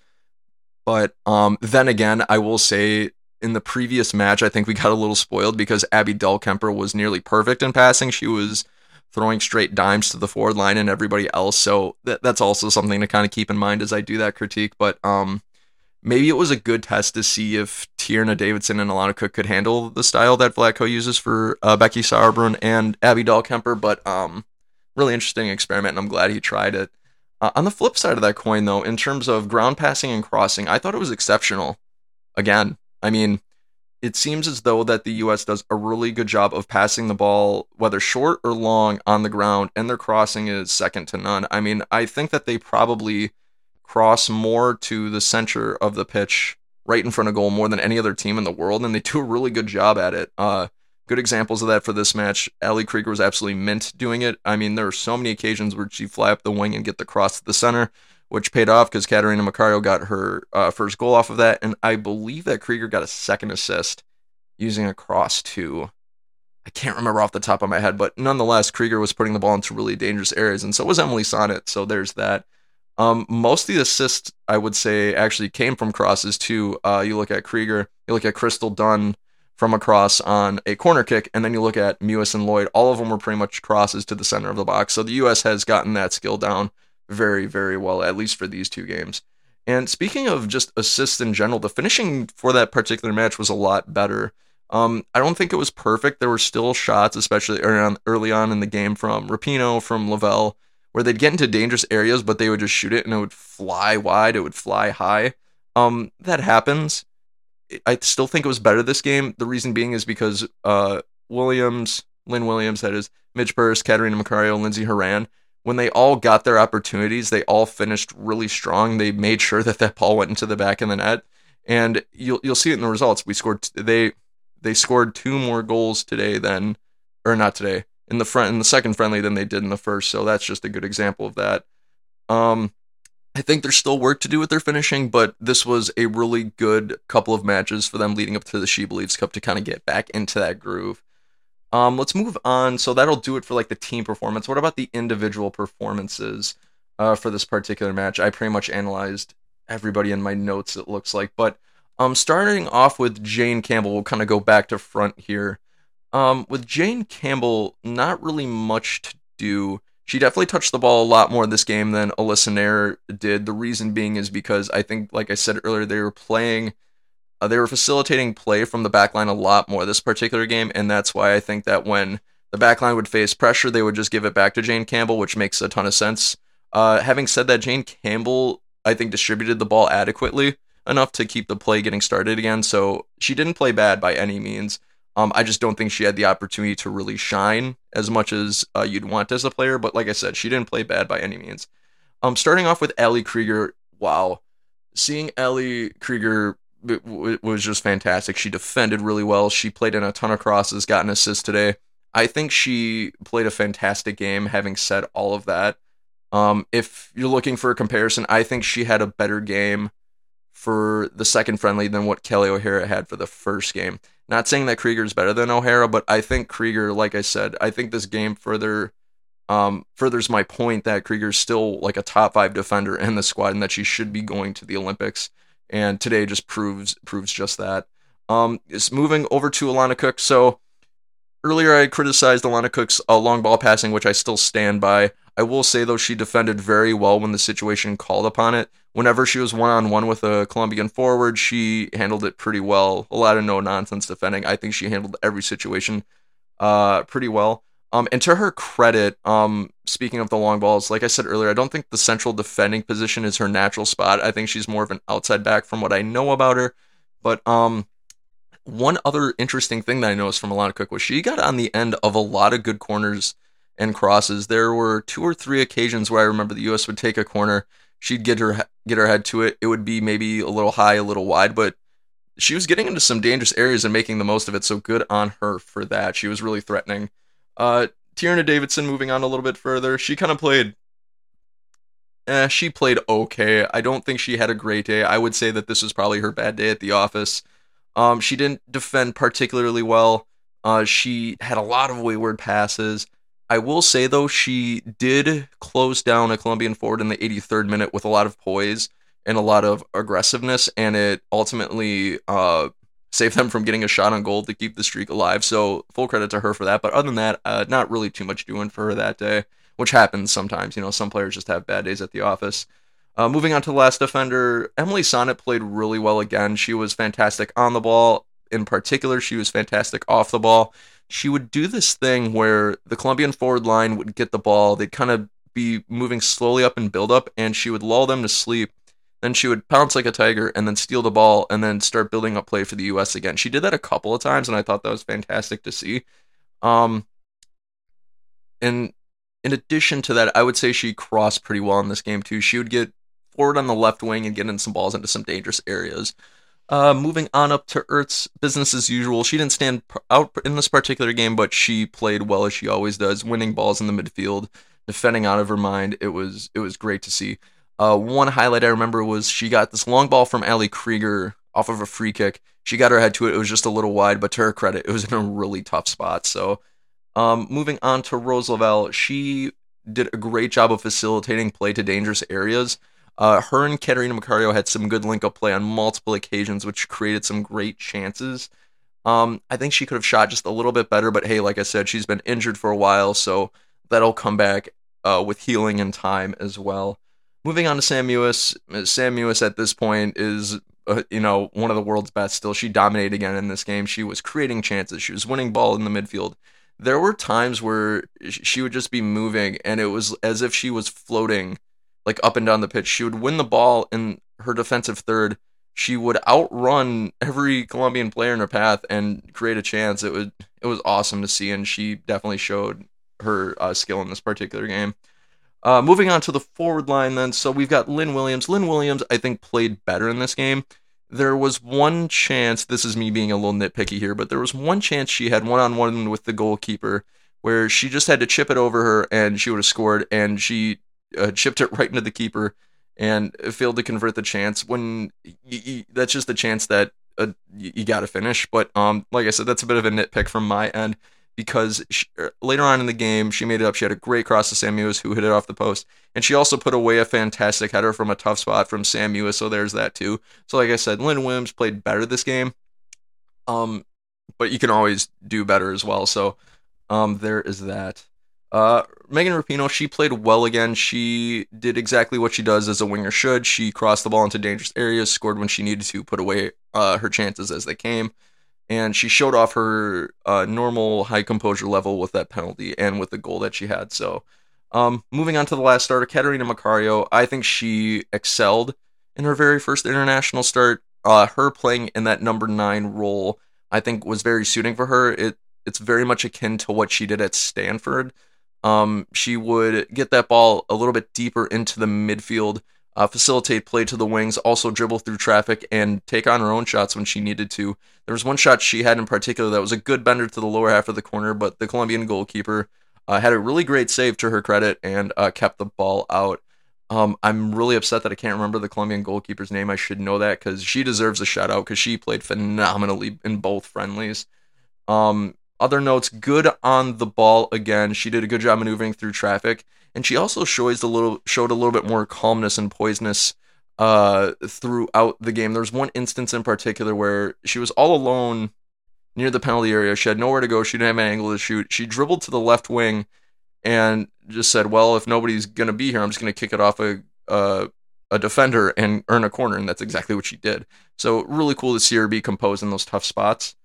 But um, then again, I will say in the previous match, I think we got a little spoiled because Abby Dahlkemper was nearly perfect in passing. She was throwing straight dimes to the forward line and everybody else. So that, that's also something to kind of keep in mind as I do that critique. But um, maybe it was a good test to see if Tierna Davidson and Alana Cook could handle the style that Vlatko uses for uh, Becky Sauerbrunn and Abby Dahlkemper. But um, really interesting experiment, and I'm glad he tried it. Uh, on the flip side of that coin, though, in terms of ground passing and crossing, I thought it was exceptional. Again, I mean, it seems as though that the U.S. does a really good job of passing the ball, whether short or long, on the ground, and their crossing is second to none. I mean, I think that they probably cross more to the center of the pitch, right in front of goal, more than any other team in the world, and they do a really good job at it. Uh, good examples of that for this match. Ali Krieger was absolutely mint doing it. I mean, there are so many occasions where she fly up the wing and get the cross to the center which paid off because Catarina Macario got her uh, first goal off of that, and I believe that Krieger got a second assist using a cross too. I can't remember off the top of my head, but nonetheless, Krieger was putting the ball into really dangerous areas, and so was Emily Sonnett. So there's that. Um, most of the assists, I would say, actually came from crosses too. Uh, you look at Krieger, you look at Crystal Dunn from a cross on a corner kick, and then you look at Mewis and Lloyd. All of them were pretty much crosses to the center of the box. So the U.S. has gotten that skill down very, very well, at least for these two games. And speaking of just assists in general, the finishing for that particular match was a lot better. Um, I don't think it was perfect. There were still shots, especially early on, in the game from Rapinoe, from Lavelle, where they'd get into dangerous areas, but they would just shoot it and it would fly wide, it would fly high. Um, that happens. I still think it was better this game. The reason being is because uh, Williams, Lynn Williams, that is, Midge Purce, Catarina Macario, Lindsey Horan, when they all got their opportunities, they all finished really strong. They made sure that that ball went into the back of the net, and you'll you'll see it in the results. We scored they they scored two more goals today than or not today in the front in the second friendly than they did in the first. So that's just a good example of that. Um, I think there's still work to do with their finishing, but this was a really good couple of matches for them leading up to the She Believes Cup to kind of get back into that groove. Um, let's move on. So that'll do it for like the team performance. What about the individual performances uh, for this particular match? I pretty much analyzed everybody in my notes. It looks like, but um, starting off with Jane Campbell, we'll kind of go back to front here. Um, with Jane Campbell, not really much to do. She definitely touched the ball a lot more in this game than Alyssa Naeher did. The reason being is because I think, like I said earlier, they were playing uh, they were facilitating play from the backline a lot more this particular game, and that's why I think that when the backline would face pressure, they would just give it back to Jane Campbell, which makes a ton of sense. Uh, having said that, Jane Campbell, I think, distributed the ball adequately enough to keep the play getting started again. So she didn't play bad by any means. Um, I just don't think she had the opportunity to really shine as much as uh, you'd want as a player. But like I said, she didn't play bad by any means. Um, starting off with Ali Krieger, wow, seeing Ali Krieger was just fantastic. She defended really well. She played in a ton of crosses, got an assist today. I think she played a fantastic game. Having said all of that, um, if you're looking for a comparison, I think she had a better game for the second friendly than what Kelly O'Hara had for the first game. Not saying that Krieger is better than O'Hara, but I think Krieger, like I said, I think this game further um, furthers my point that Krieger's still like a top five defender in the squad and that she should be going to the Olympics and today just proves proves just that. Um, is moving over to Alana Cook. So earlier I criticized Alana Cook's uh, long ball passing, which I still stand by. I will say though she defended very well when the situation called upon it. Whenever she was one on one with a Colombian forward, she handled it pretty well. A lot of no nonsense defending. I think she handled every situation uh, pretty well. Um, and to her credit, um, speaking of the long balls, like I said earlier, I don't think the central defending position is her natural spot. I think she's more of an outside back from what I know about her. But um, one other interesting thing that I noticed from Alana Cook was she got on the end of a lot of good corners and crosses. There were two or three occasions where I remember the U.S. would take a corner, she'd get her get her head to it. It would be maybe a little high, a little wide, but she was getting into some dangerous areas and making the most of it. So good on her for that. She was really threatening. Uh, Tierna Davidson, moving on a little bit further, she kind of played. Eh, she played okay. I don't think she had a great day. I would say that this was probably her bad day at the office. Um, she didn't defend particularly well. Uh, she had a lot of wayward passes. I will say though, she did close down a Colombian forward in the 83rd minute with a lot of poise and a lot of aggressiveness, and it ultimately uh, save them from getting a shot on goal to keep the streak alive. So full credit to her for that. But other than that, uh, not really too much doing for her that day, which happens sometimes. You know, some players just have bad days at the office. Uh, moving on to the last defender, Emily Sonnett played really well again. She was fantastic on the ball. In particular, she was fantastic off the ball. She would do this thing where the Colombian forward line would get the ball. They'd kind of be moving slowly up and build up, and she would lull them to sleep then she would pounce like a tiger and then steal the ball and then start building up play for the US again. She did that a couple of times and I thought that was fantastic to see. Um and in addition to that, I would say she crossed pretty well in this game too. She would get forward on the left wing and get in some balls into some dangerous areas. Uh, moving on up to Ertz, business as usual. She didn't stand out in this particular game, but she played well as she always does, winning balls in the midfield, defending out of her mind. It was it was great to see. Uh, one highlight I remember was she got this long ball from Ali Krieger off of a free kick. She got her head to it. It was just a little wide, but to her credit, it was in a really tough spot. So, um, moving on to Rose Lavelle, she did a great job of facilitating play to dangerous areas. Uh, her and Catarina Macario had some good link up play on multiple occasions, which created some great chances. Um, I think she could have shot just a little bit better, but hey, like I said, she's been injured for a while, so that'll come back uh, with healing and time as well. Moving on to Sam Mewis. Sam Mewis at this point is, uh, you know, one of the world's best still. She dominated again in this game. She was creating chances. She was winning ball in the midfield. There were times where she would just be moving, and it was as if she was floating like up and down the pitch. She would win the ball in her defensive third. She would outrun every Colombian player in her path and create a chance. It was it was awesome to see, and she definitely showed her uh, skill in this particular game. Uh, moving on to the forward line, then. So we've got Lynn Williams. Lynn Williams, I think, played better in this game. There was one chance. This is me being a little nitpicky here, but there was one chance she had one on one with the goalkeeper where she just had to chip it over her and she would have scored. And she uh, chipped it *laughs* right into the keeper and failed to convert the chance. When that's just the chance that uh, you, you got to finish. But um, like I said, that's a bit of a nitpick from my end because she, er, later on in the game she made it up. She had a great cross to Sam Mewis who hit it off the post, and she also put away a fantastic header from a tough spot from Sam Mewis. So there's that too. So like I said, Lynn Williams played better this game. Um, but you can always do better as well. So um, there is that. Uh, Megan Rapinoe, she played well again. She did exactly what she does as a winger should. She crossed the ball into dangerous areas, scored when she needed to, put away uh, her chances as they came, and she showed off her uh, normal high composure level with that penalty and with the goal that she had. So, um, moving on to the last starter, Catarina Macario, I think she excelled in her very first international start. Uh, her playing in that number nine role, I think, was very suiting for her. It it's very much akin to what she did at Stanford um, she would get that ball a little bit deeper into the midfield, uh, facilitate play to the wings, also dribble through traffic and take on her own shots when she needed to. There was one shot she had in particular that was a good bender to the lower half of the corner, but the Colombian goalkeeper uh, had a really great save to her credit and uh, kept the ball out. Um, I'm really upset that I can't remember the Colombian goalkeeper's name. I should know that because she deserves a shout out because she played phenomenally in both friendlies. Um, other notes, good on the ball again. She did a good job maneuvering through traffic, and she also shows a little showed a little bit more calmness and poisoness uh, throughout the game. There's one instance in particular where she was all alone near the penalty area. She had nowhere to go. She didn't have an angle to shoot. She dribbled to the left wing and just said, "Well, if nobody's gonna be here, I'm just gonna kick it off a uh, a defender and earn a corner." And that's exactly what she did. So really cool to see her be composed in those tough spots.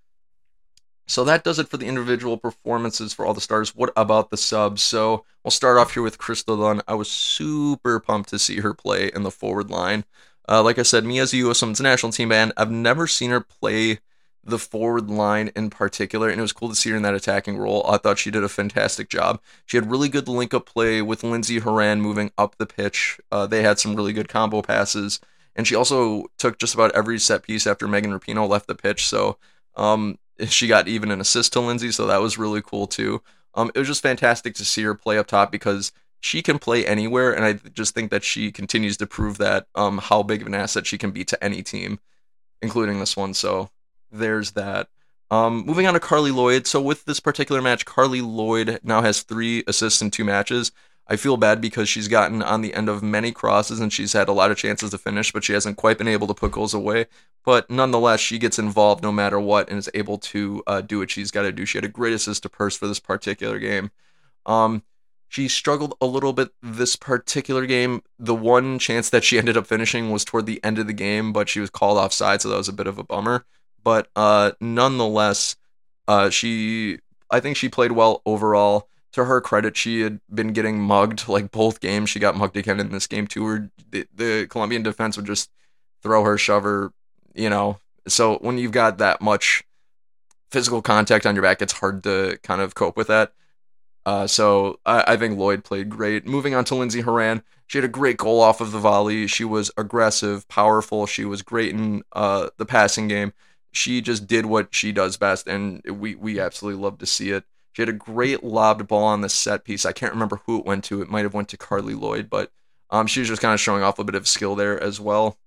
So that does it for the individual performances for all the stars. What about the subs? So we'll start off here with Crystal Dunn. I was super pumped to see her play in the forward line. Uh, like I said, me as a U.S. Women's national team band, I've never seen her play the forward line in particular, and it was cool to see her in that attacking role. I thought she did a fantastic job. She had really good link up play with Lindsey Horan moving up the pitch. Uh, they had some really good combo passes, and she also took just about every set piece after Megan Rapinoe left the pitch. So um, she got even an assist to Lindsey, so that was really cool too. Um, it was just fantastic to see her play up top because she can play anywhere, and I just think that she continues to prove that um, how big of an asset she can be to any team, including this one. So there's that. Um, moving on to Carli Lloyd. So with this particular match, Carli Lloyd now has three assists in two matches. I feel bad because she's gotten on the end of many crosses and she's had a lot of chances to finish, but she hasn't quite been able to put goals away. But nonetheless, she gets involved no matter what and is able to uh, do what she's got to do. She had a great assist to Purce for this particular game. Um, she struggled a little bit this particular game. The one chance that she ended up finishing was toward the end of the game, but she was called offside, so that was a bit of a bummer. But uh, nonetheless, uh, she I think she played well overall to her credit, she had been getting mugged like both games. She got mugged again in this game too, where the, the Colombian defense would just throw her, shove her, you know. So when you've got that much physical contact on your back, it's hard to kind of cope with that. Uh, so I, I, think Lloyd played great. Moving on to Lindsey Horan, she had a great goal off of the volley. She was aggressive, powerful. She was great in uh, the passing game. She just did what she does best, and we we absolutely love to see it. She had a great lobbed ball on the set piece. I can't remember who it went to. It might have went to Carli Lloyd, but um, she was just kind of showing off a bit of skill there as well.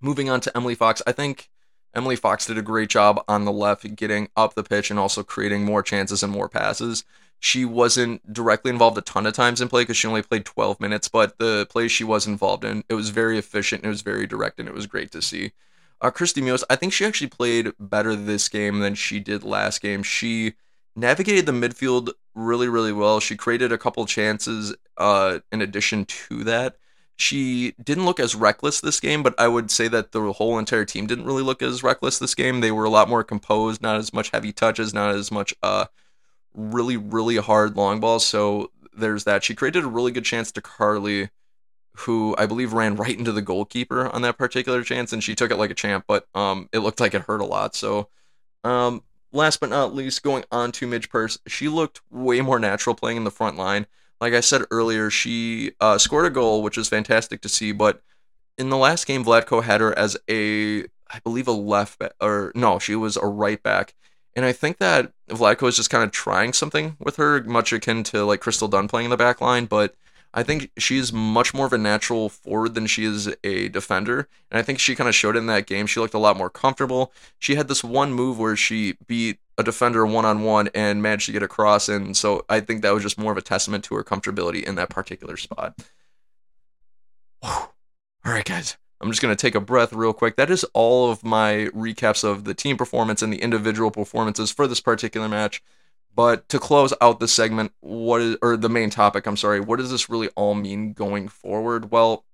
Moving on to Emily Fox, I think Emily Fox did a great job on the left, getting up the pitch and also creating more chances and more passes. She wasn't directly involved a ton of times in play because she only played 12 minutes, but the plays she was involved in, it was very efficient, it was very direct, and it was great to see. Uh, Kristie Mewis, I think she actually played better this game than she did last game. She navigated the midfield really, really well. She created a couple chances uh, in addition to that. She didn't look as reckless this game, but I would say that the whole entire team didn't really look as reckless this game. They were a lot more composed, not as much heavy touches, not as much uh, really, really hard long balls. So there's that. She created a really good chance to Carli, who I believe ran right into the goalkeeper on that particular chance, and she took it like a champ, but um, it looked like it hurt a lot. So um, last but not least, going on to Midge Purce, she looked way more natural playing in the front line. Like I said earlier, she uh, scored a goal, which is fantastic to see. But in the last game, Vlatko had her as a, I believe, a left back, or no, she was a right back. And I think that Vlatko is just kind of trying something with her, much akin to like Crystal Dunn playing in the back line. But I think she's much more of a natural forward than she is a defender. And I think she kind of showed in that game. She looked a lot more comfortable. She had this one move where she beat a defender one on one and managed to get across. And so I think that was just more of a testament to her comfortability in that particular spot. Whew. All right, guys. I'm just going to take a breath real quick. That is all of my recaps of the team performance and the individual performances for this particular match. But to close out the segment, what is or the main topic, I'm sorry, what does this really all mean going forward? Well,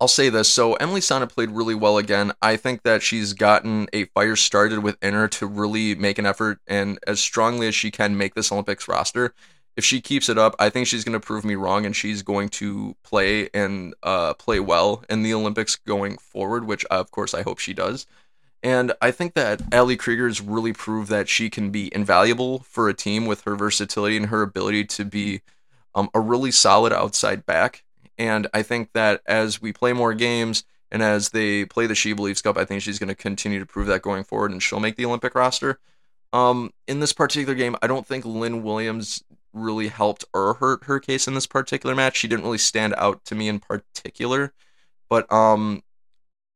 I'll say this. So Emily Sonnett played really well again. I think that she's gotten a fire started within her to really make an effort and as strongly as she can make this Olympics roster. If she keeps it up, I think she's going to prove me wrong, and she's going to play and uh, play well in the Olympics going forward. Which, of course, I hope she does. And I think that Ali Krieger's really proved that she can be invaluable for a team with her versatility and her ability to be um, a really solid outside back. And I think that as we play more games and as they play the She Believes Cup, I think she's going to continue to prove that going forward and she'll make the Olympic roster. Um, in this particular game, I don't think Lynn Williams really helped or hurt her case in this particular match. She didn't really stand out to me in particular. But um,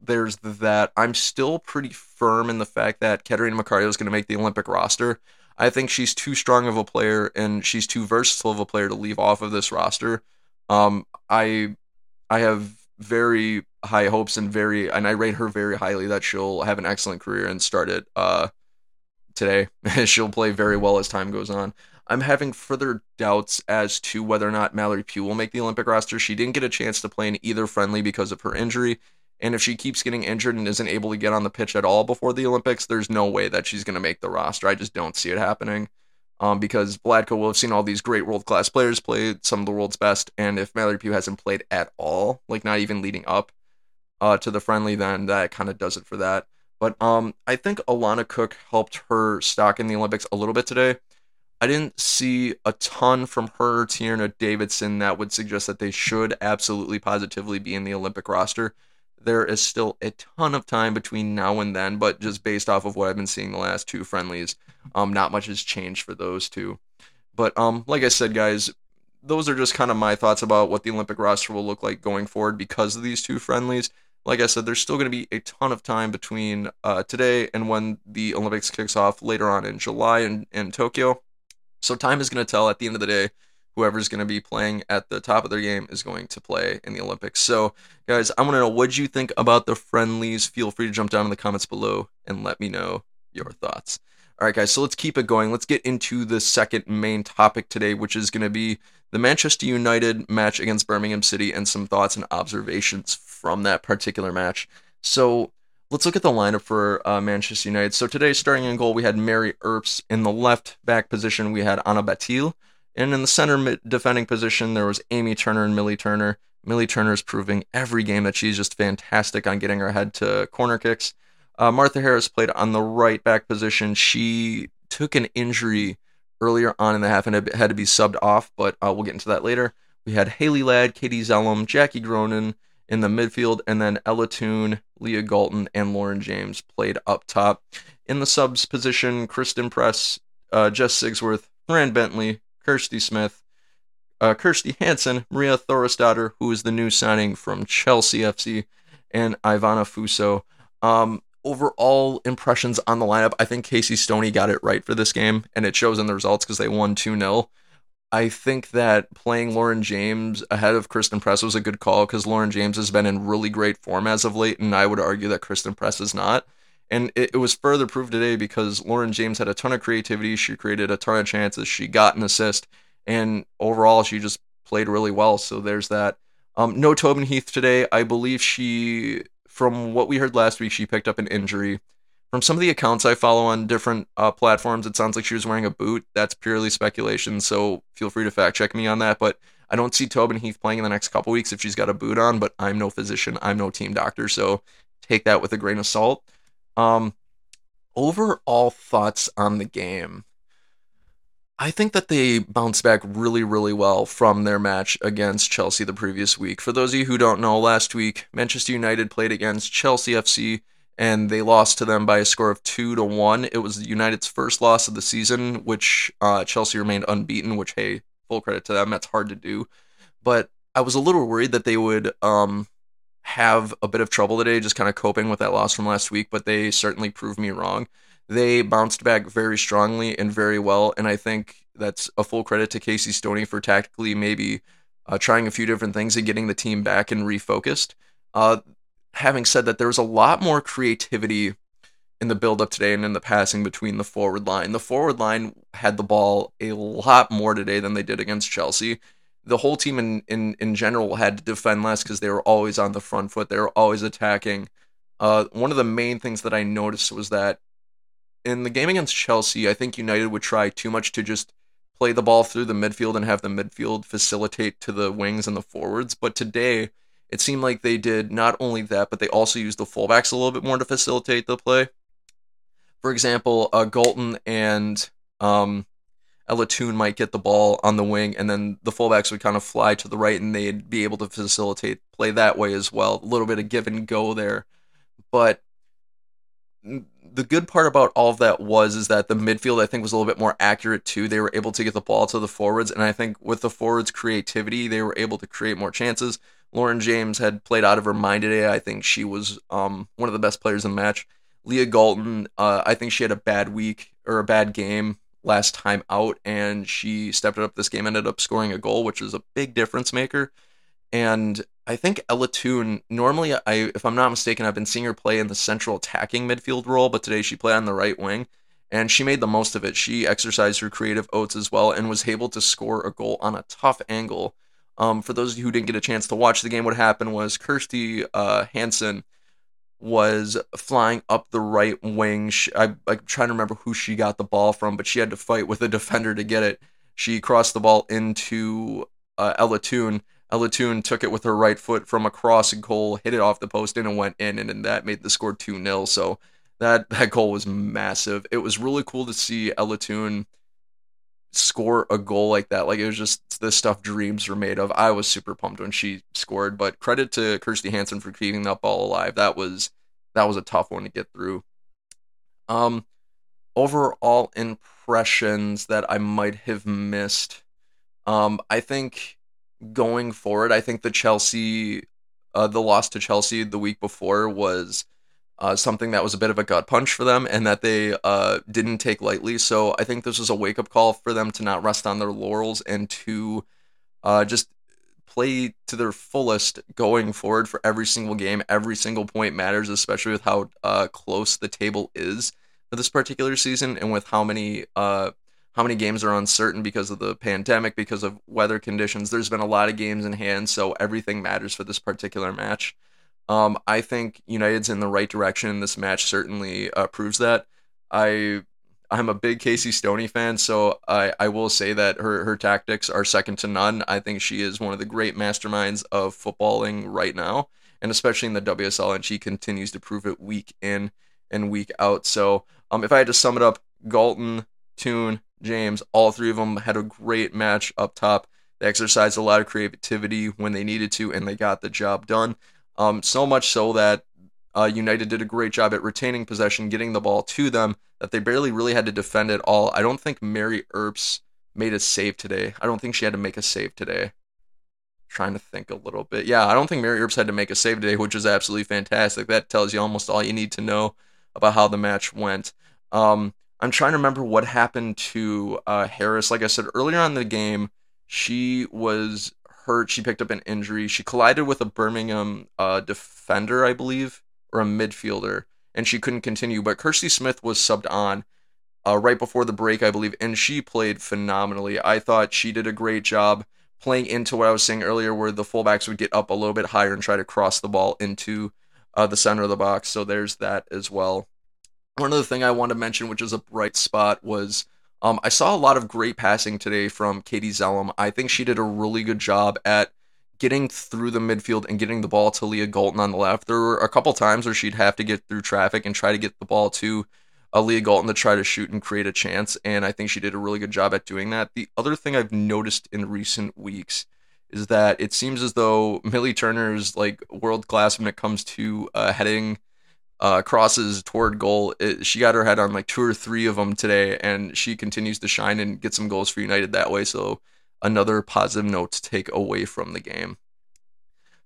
there's that. I'm still pretty firm in the fact that Catarina Macario is going to make the Olympic roster. I think she's too strong of a player and she's too versatile of a player to leave off of this roster. Um, I I have very high hopes and very and I rate her very highly that she'll have an excellent career and start it uh, today. *laughs* she'll play very well as time goes on. I'm having further doubts as to whether or not Mallory Pugh will make the Olympic roster. She didn't get a chance to play in either friendly because of her injury. And if she keeps getting injured and isn't able to get on the pitch at all before the Olympics, there's no way that she's going to make the roster. I just don't see it happening. Um, because Vlatko will have seen all these great world class players play, some of the world's best, and if Mallory Pugh hasn't played at all, like not even leading up uh, to the friendly, then that kind of does it for that. But um, I think Alana Cook helped her stock in the Olympics a little bit today. I didn't see a ton from her, Tierna Davidson, that would suggest that they should absolutely positively be in the Olympic roster there is still a ton of time between now and then, but just based off of what I've been seeing the last two friendlies, um, not much has changed for those two. But um, like I said, guys, those are just kind of my thoughts about what the Olympic roster will look like going forward because of these two friendlies. Like I said, there's still going to be a ton of time between uh, today and when the Olympics kicks off later on in July in, in Tokyo. So time is going to tell at the end of the day whoever's going to be playing at the top of their game is going to play in the Olympics. So, guys, I want to know what you think about the friendlies. Feel free to jump down in the comments below and let me know your thoughts. All right, guys, so let's keep it going. Let's get into the second main topic today, which is going to be the Manchester United match against Birmingham City and some thoughts and observations from that particular match. So, let's look at the lineup for uh, Manchester United. So, today, starting in goal, we had Mary Earps. In the left back position, we had Ona Batlle. And in the center defending position, there was Amy Turner and Millie Turner. Millie Turner is proving every game that she's just fantastic on getting her head to corner kicks. Uh, Martha Harris played on the right back position. She took an injury earlier on in the half and had to be subbed off, but uh, we'll get into that later. We had Hayley Ladd, Katie Zelem, Jackie Groenen in the midfield, and then Ella Toone, Leah Galton, and Lauren James played up top. In the subs position, Christen Press, uh, Jess Sigsworth, Fran Bentley, Kirsty Smith, uh, Kirsty Hanson, Maria Thorisdottir, who is the new signing from Chelsea FC, and Ivana Fuso. Um, overall impressions on the lineup, I think Casey Stoney got it right for this game, and it shows in the results because they won 2 0. I think that playing Lauren James ahead of Christen Press was a good call because Lauren James has been in really great form as of late, and I would argue that Christen Press is not. And it, it, was further proved today because Lauren James had a ton of creativity. She created a ton of chances. She got an assist. And overall, she just played really well. So there's that. Um, no Tobin Heath today. I believe she, from what we heard last week, she picked up an injury. From some of the accounts I follow on different uh, platforms, it sounds like she was wearing a boot. That's purely speculation. So feel free to fact check me on that. But I don't see Tobin Heath playing in the next couple weeks if she's got a boot on. But I'm no physician. I'm no team doctor. So take that with a grain of salt. Um, overall thoughts on the game. I think that they bounced back really, really well from their match against Chelsea the previous week. For those of you who don't know, last week Manchester United played against Chelsea FC and they lost to them by a score of two to one. It was United's first loss of the season, which uh, Chelsea remained unbeaten. Which, hey, full credit to them. That's hard to do, but I was a little worried that they would um, have a bit of trouble today, just kind of coping with that loss from last week, but they certainly proved me wrong. They bounced back very strongly and very well, and I think that's a full credit to Casey Stoney for tactically maybe uh, trying a few different things and getting the team back and refocused. Uh, having said that, there was a lot more creativity in the build up today and in the passing between the forward line. The forward line had the ball a lot more today than they did against Chelsea the whole team in, in, in general had to defend less because they were always on the front foot. They were always attacking. Uh, one of the main things that I noticed was that in the game against Chelsea, I think United would try too much to just play the ball through the midfield and have the midfield facilitate to the wings and the forwards. But today, it seemed like they did not only that, but they also used the fullbacks a little bit more to facilitate the play. For example, uh, Galton and um, Ella Toone might get the ball on the wing, and then the fullbacks would kind of fly to the right, and they'd be able to facilitate play that way as well. A little bit of give and go there, but the good part about all of that was is that the midfield I think was a little bit more accurate too. They were able to get the ball to the forwards, and I think with the forwards' creativity, they were able to create more chances. Lauren James had played out of her mind today. I think she was um, one of the best players in the match. Leah Galton, uh, I think she had a bad week or a bad game last time out, and she stepped it up this game, ended up scoring a goal, which is a big difference maker. And I think Ella Toone, normally, I, if I'm not mistaken, I've been seeing her play in the central attacking midfield role, but today she played on the right wing, and she made the most of it. She exercised her creative oats as well and was able to score a goal on a tough angle. Um, for those who didn't get a chance to watch the game, what happened was Kirsty uh, Hanson was flying up the right wing. She, I, I'm trying to remember who she got the ball from, but she had to fight with a *laughs* defender to get it. She crossed the ball into uh, Ella Toone. Ella Toone took it with her right foot from across a goal, hit it off the post, and it went in, and, and that made the score 2 0. So that, that goal was massive. It was really cool to see Ella Toone score a goal like that. Like it was just the stuff dreams were made of. I was super pumped when she scored, but credit to Kirsty Hanson for keeping that ball alive. That was that was a tough one to get through. Um overall impressions that I might have missed. Um I think going forward, I think the Chelsea uh, the loss to Chelsea the week before was uh, something that was a bit of a gut punch for them and that they uh, didn't take lightly. So I think this was a wake up call for them to not rest on their laurels and to uh, just play to their fullest going forward for every single game. Every single point matters, especially with how uh, close the table is for this particular season and with how many uh, how many games are uncertain because of the pandemic, because of weather conditions. There's been a lot of games in hand, so everything matters for this particular match. Um, I think United's in the right direction. This match certainly uh, proves that. I I'm a big Casey Stoney fan, so I, I will say that her, her tactics are second to none. I think she is one of the great masterminds of footballing right now, and especially in the WSL, and she continues to prove it week in and week out. So um, if I had to sum it up, Galton, Toone, James, all three of them had a great match up top. They exercised a lot of creativity when they needed to, and they got the job done. Um, so much so that uh, United did a great job at retaining possession, getting the ball to them, that they barely really had to defend at all. I don't think Mary Earps made a save today. I don't think she had to make a save today. Trying to think a little bit. Yeah, I don't think Mary Earps had to make a save today, which is absolutely fantastic. That tells you almost all you need to know about how the match went. Um, I'm trying to remember what happened to uh, Harris. Like I said earlier on in the game, she was hurt. She picked up an injury. She collided with a Birmingham uh, defender, I believe, or a midfielder, and she couldn't continue. But Kirsty Smith was subbed on uh, right before the break, I believe, and she played phenomenally. I thought she did a great job playing into what I was saying earlier, where the fullbacks would get up a little bit higher and try to cross the ball into uh, the center of the box. So there's that as well. One other thing I want to mention, which is a bright spot, was um, I saw a lot of great passing today from Katie Zelem. I think she did a really good job at getting through the midfield and getting the ball to Leah Galton on the left. There were a couple times where she'd have to get through traffic and try to get the ball to uh, Leah Galton to try to shoot and create a chance, and I think she did a really good job at doing that. The other thing I've noticed in recent weeks is that it seems as though Millie Turner is like world class when it comes to uh, heading uh, crosses toward goal. It, she got her head on like two or three of them today, and she continues to shine and get some goals for United that way. So another positive note to take away from the game.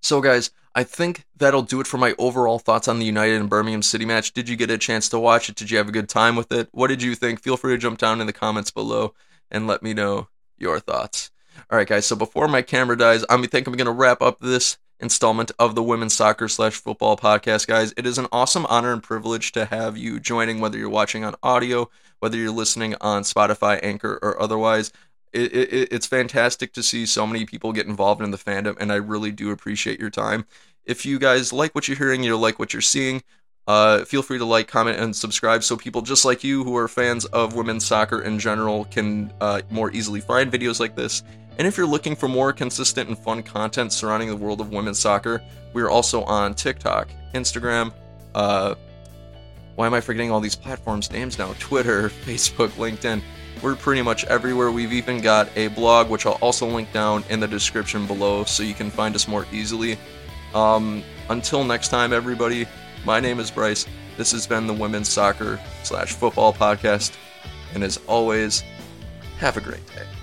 So, guys, I think that'll do it for my overall thoughts on the United and Birmingham City match. Did you get a chance to watch it? Did you have a good time with it? What did you think? Feel free to jump down in the comments below and let me know your thoughts. All right, guys. So before my camera dies, I think I'm going to wrap up this installment of the women's soccer slash football podcast, guys. It is an awesome honor and privilege to have you joining, whether you're watching on audio, whether you're listening on Spotify, Anchor, or otherwise. It, it, it's fantastic to see so many people get involved in the fandom, and I really do appreciate your time. If you guys like what you're hearing, you like what you're seeing, uh, feel free to like, comment, and subscribe so people just like you who are fans of women's soccer in general can uh, more easily find videos like this and if you're looking for more consistent and fun content surrounding the world of women's soccer, we are also on TikTok, Instagram, uh, why am I forgetting all these platforms' names now? Twitter, *laughs* Facebook, LinkedIn. We're pretty much everywhere. We've even got a blog, which I'll also link down in the description below so you can find us more easily. Um, until next time, everybody, my name is Bryce. This has been the Women's Soccer slash Football Podcast. And as always, have a great day.